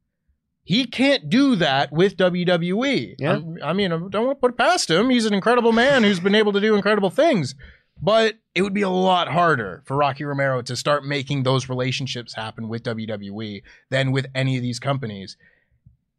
He can't do that with WWE. Yeah. I'm- I mean, I don't want to put it past him. He's an incredible man who's been able to do incredible things. But it would be a lot harder for Rocky Romero to start making those relationships happen with WWE than with any of these companies.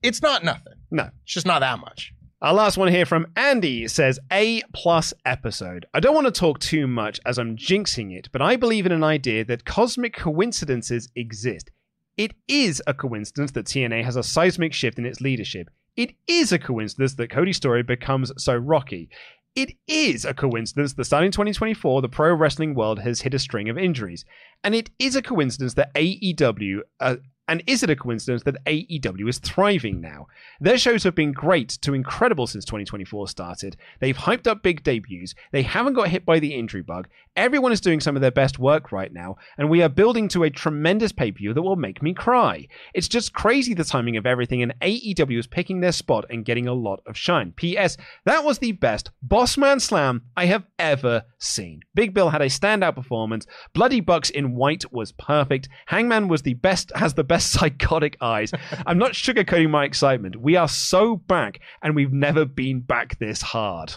It's not nothing. No. It's just not that much. Our last one here from Andy says A plus episode. I don't want to talk too much as I'm jinxing it, but I believe in an idea that cosmic coincidences exist. It is a coincidence that TNA has a seismic shift in its leadership. It is a coincidence that Cody's story becomes so rocky. It is a coincidence that starting 2024, the pro wrestling world has hit a string of injuries. And it is a coincidence that AEW, uh, and is it a coincidence that AEW is thriving now? Their shows have been great to incredible since 2024 started. They've hyped up big debuts. They haven't got hit by the injury bug. Everyone is doing some of their best work right now, and we are building to a tremendous pay per view that will make me cry. It's just crazy the timing of everything, and AEW is picking their spot and getting a lot of shine. P.S. That was the best Bossman Slam I have ever seen. Big Bill had a standout performance. Bloody Bucks in white was perfect. Hangman was the best, has the best psychotic eyes. I'm not sugarcoating my excitement. We are so back, and we've never been back this hard.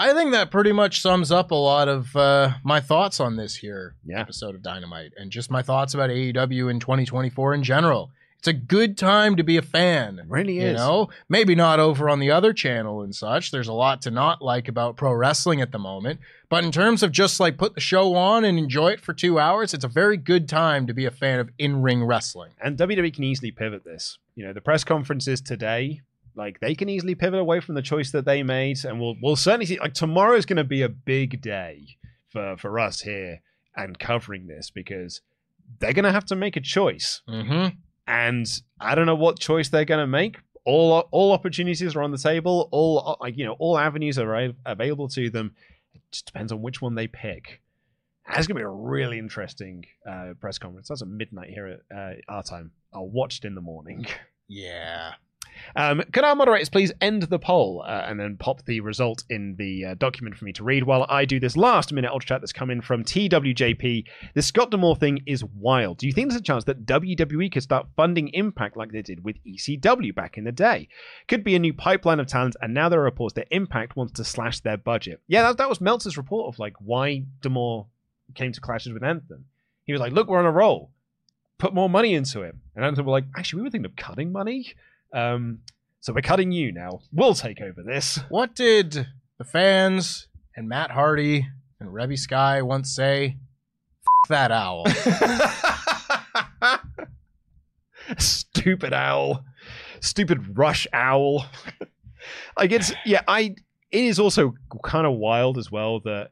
I think that pretty much sums up a lot of uh, my thoughts on this here Yeah. episode of Dynamite and just my thoughts about AEW in 2024 in general. It's a good time to be a fan. really You is. know, maybe not over on the other channel and such. There's a lot to not like about pro wrestling at the moment. But in terms of just like put the show on and enjoy it for two hours, it's a very good time to be a fan of in ring wrestling. And WWE can easily pivot this. You know, the press conferences today, like they can easily pivot away from the choice that they made, and we'll we'll certainly see. Like tomorrow's going to be a big day for for us here and covering this because they're going to have to make a choice, Mm-hmm. And I don't know what choice they're going to make. All all opportunities are on the table. All like you know, all avenues are available to them. It just depends on which one they pick. That's going to be a really interesting uh, press conference. That's at midnight here at uh, our time. I'll watch it in the morning. Yeah. Um, can our moderators please end the poll uh, and then pop the result in the uh, document for me to read while I do this last minute ultra chat that's come in from TWJP? This Scott D'Amore thing is wild. Do you think there's a chance that WWE could start funding Impact like they did with ECW back in the day? Could be a new pipeline of talent, and now there are reports that Impact wants to slash their budget. Yeah, that, that was Meltzer's report of like why D'Amore came to clashes with Anthem. He was like, "Look, we're on a roll. Put more money into it." And Anthem were like, "Actually, we were thinking of cutting money." Um, so we're cutting you now. We'll take over this. What did the fans and Matt Hardy and Reby Sky once say? F- that owl. Stupid owl. Stupid rush owl. like it's yeah, I it is also kind of wild as well that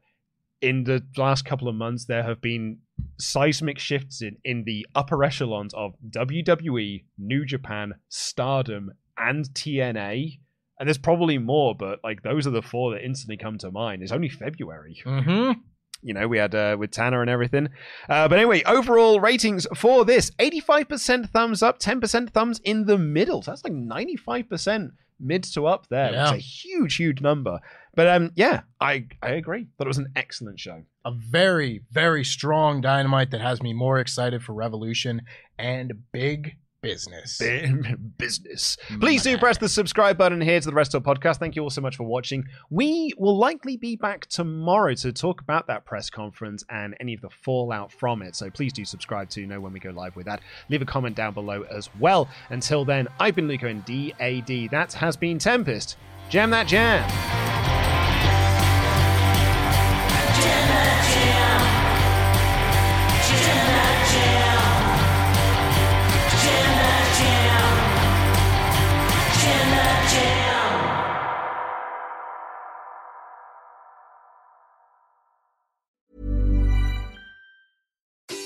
in the last couple of months there have been seismic shifts in, in the upper echelons of WWE, New Japan, Stardom, and TNA. And there's probably more, but like those are the four that instantly come to mind. It's only February. mm-hmm. you know, we had uh, with Tanner and everything. Uh, but anyway, overall ratings for this 85% thumbs up, 10% thumbs in the middle. So that's like 95% mid to up there. Yeah. It's a huge, huge number. But um, yeah, I, I agree. Thought it was an excellent show. A very, very strong dynamite that has me more excited for Revolution and big business. business. Please do press the subscribe button here to the Rest of the Podcast. Thank you all so much for watching. We will likely be back tomorrow to talk about that press conference and any of the fallout from it. So please do subscribe to know when we go live with that. Leave a comment down below as well. Until then, I've been Luke Owen and DAD. That has been Tempest. Jam that jam.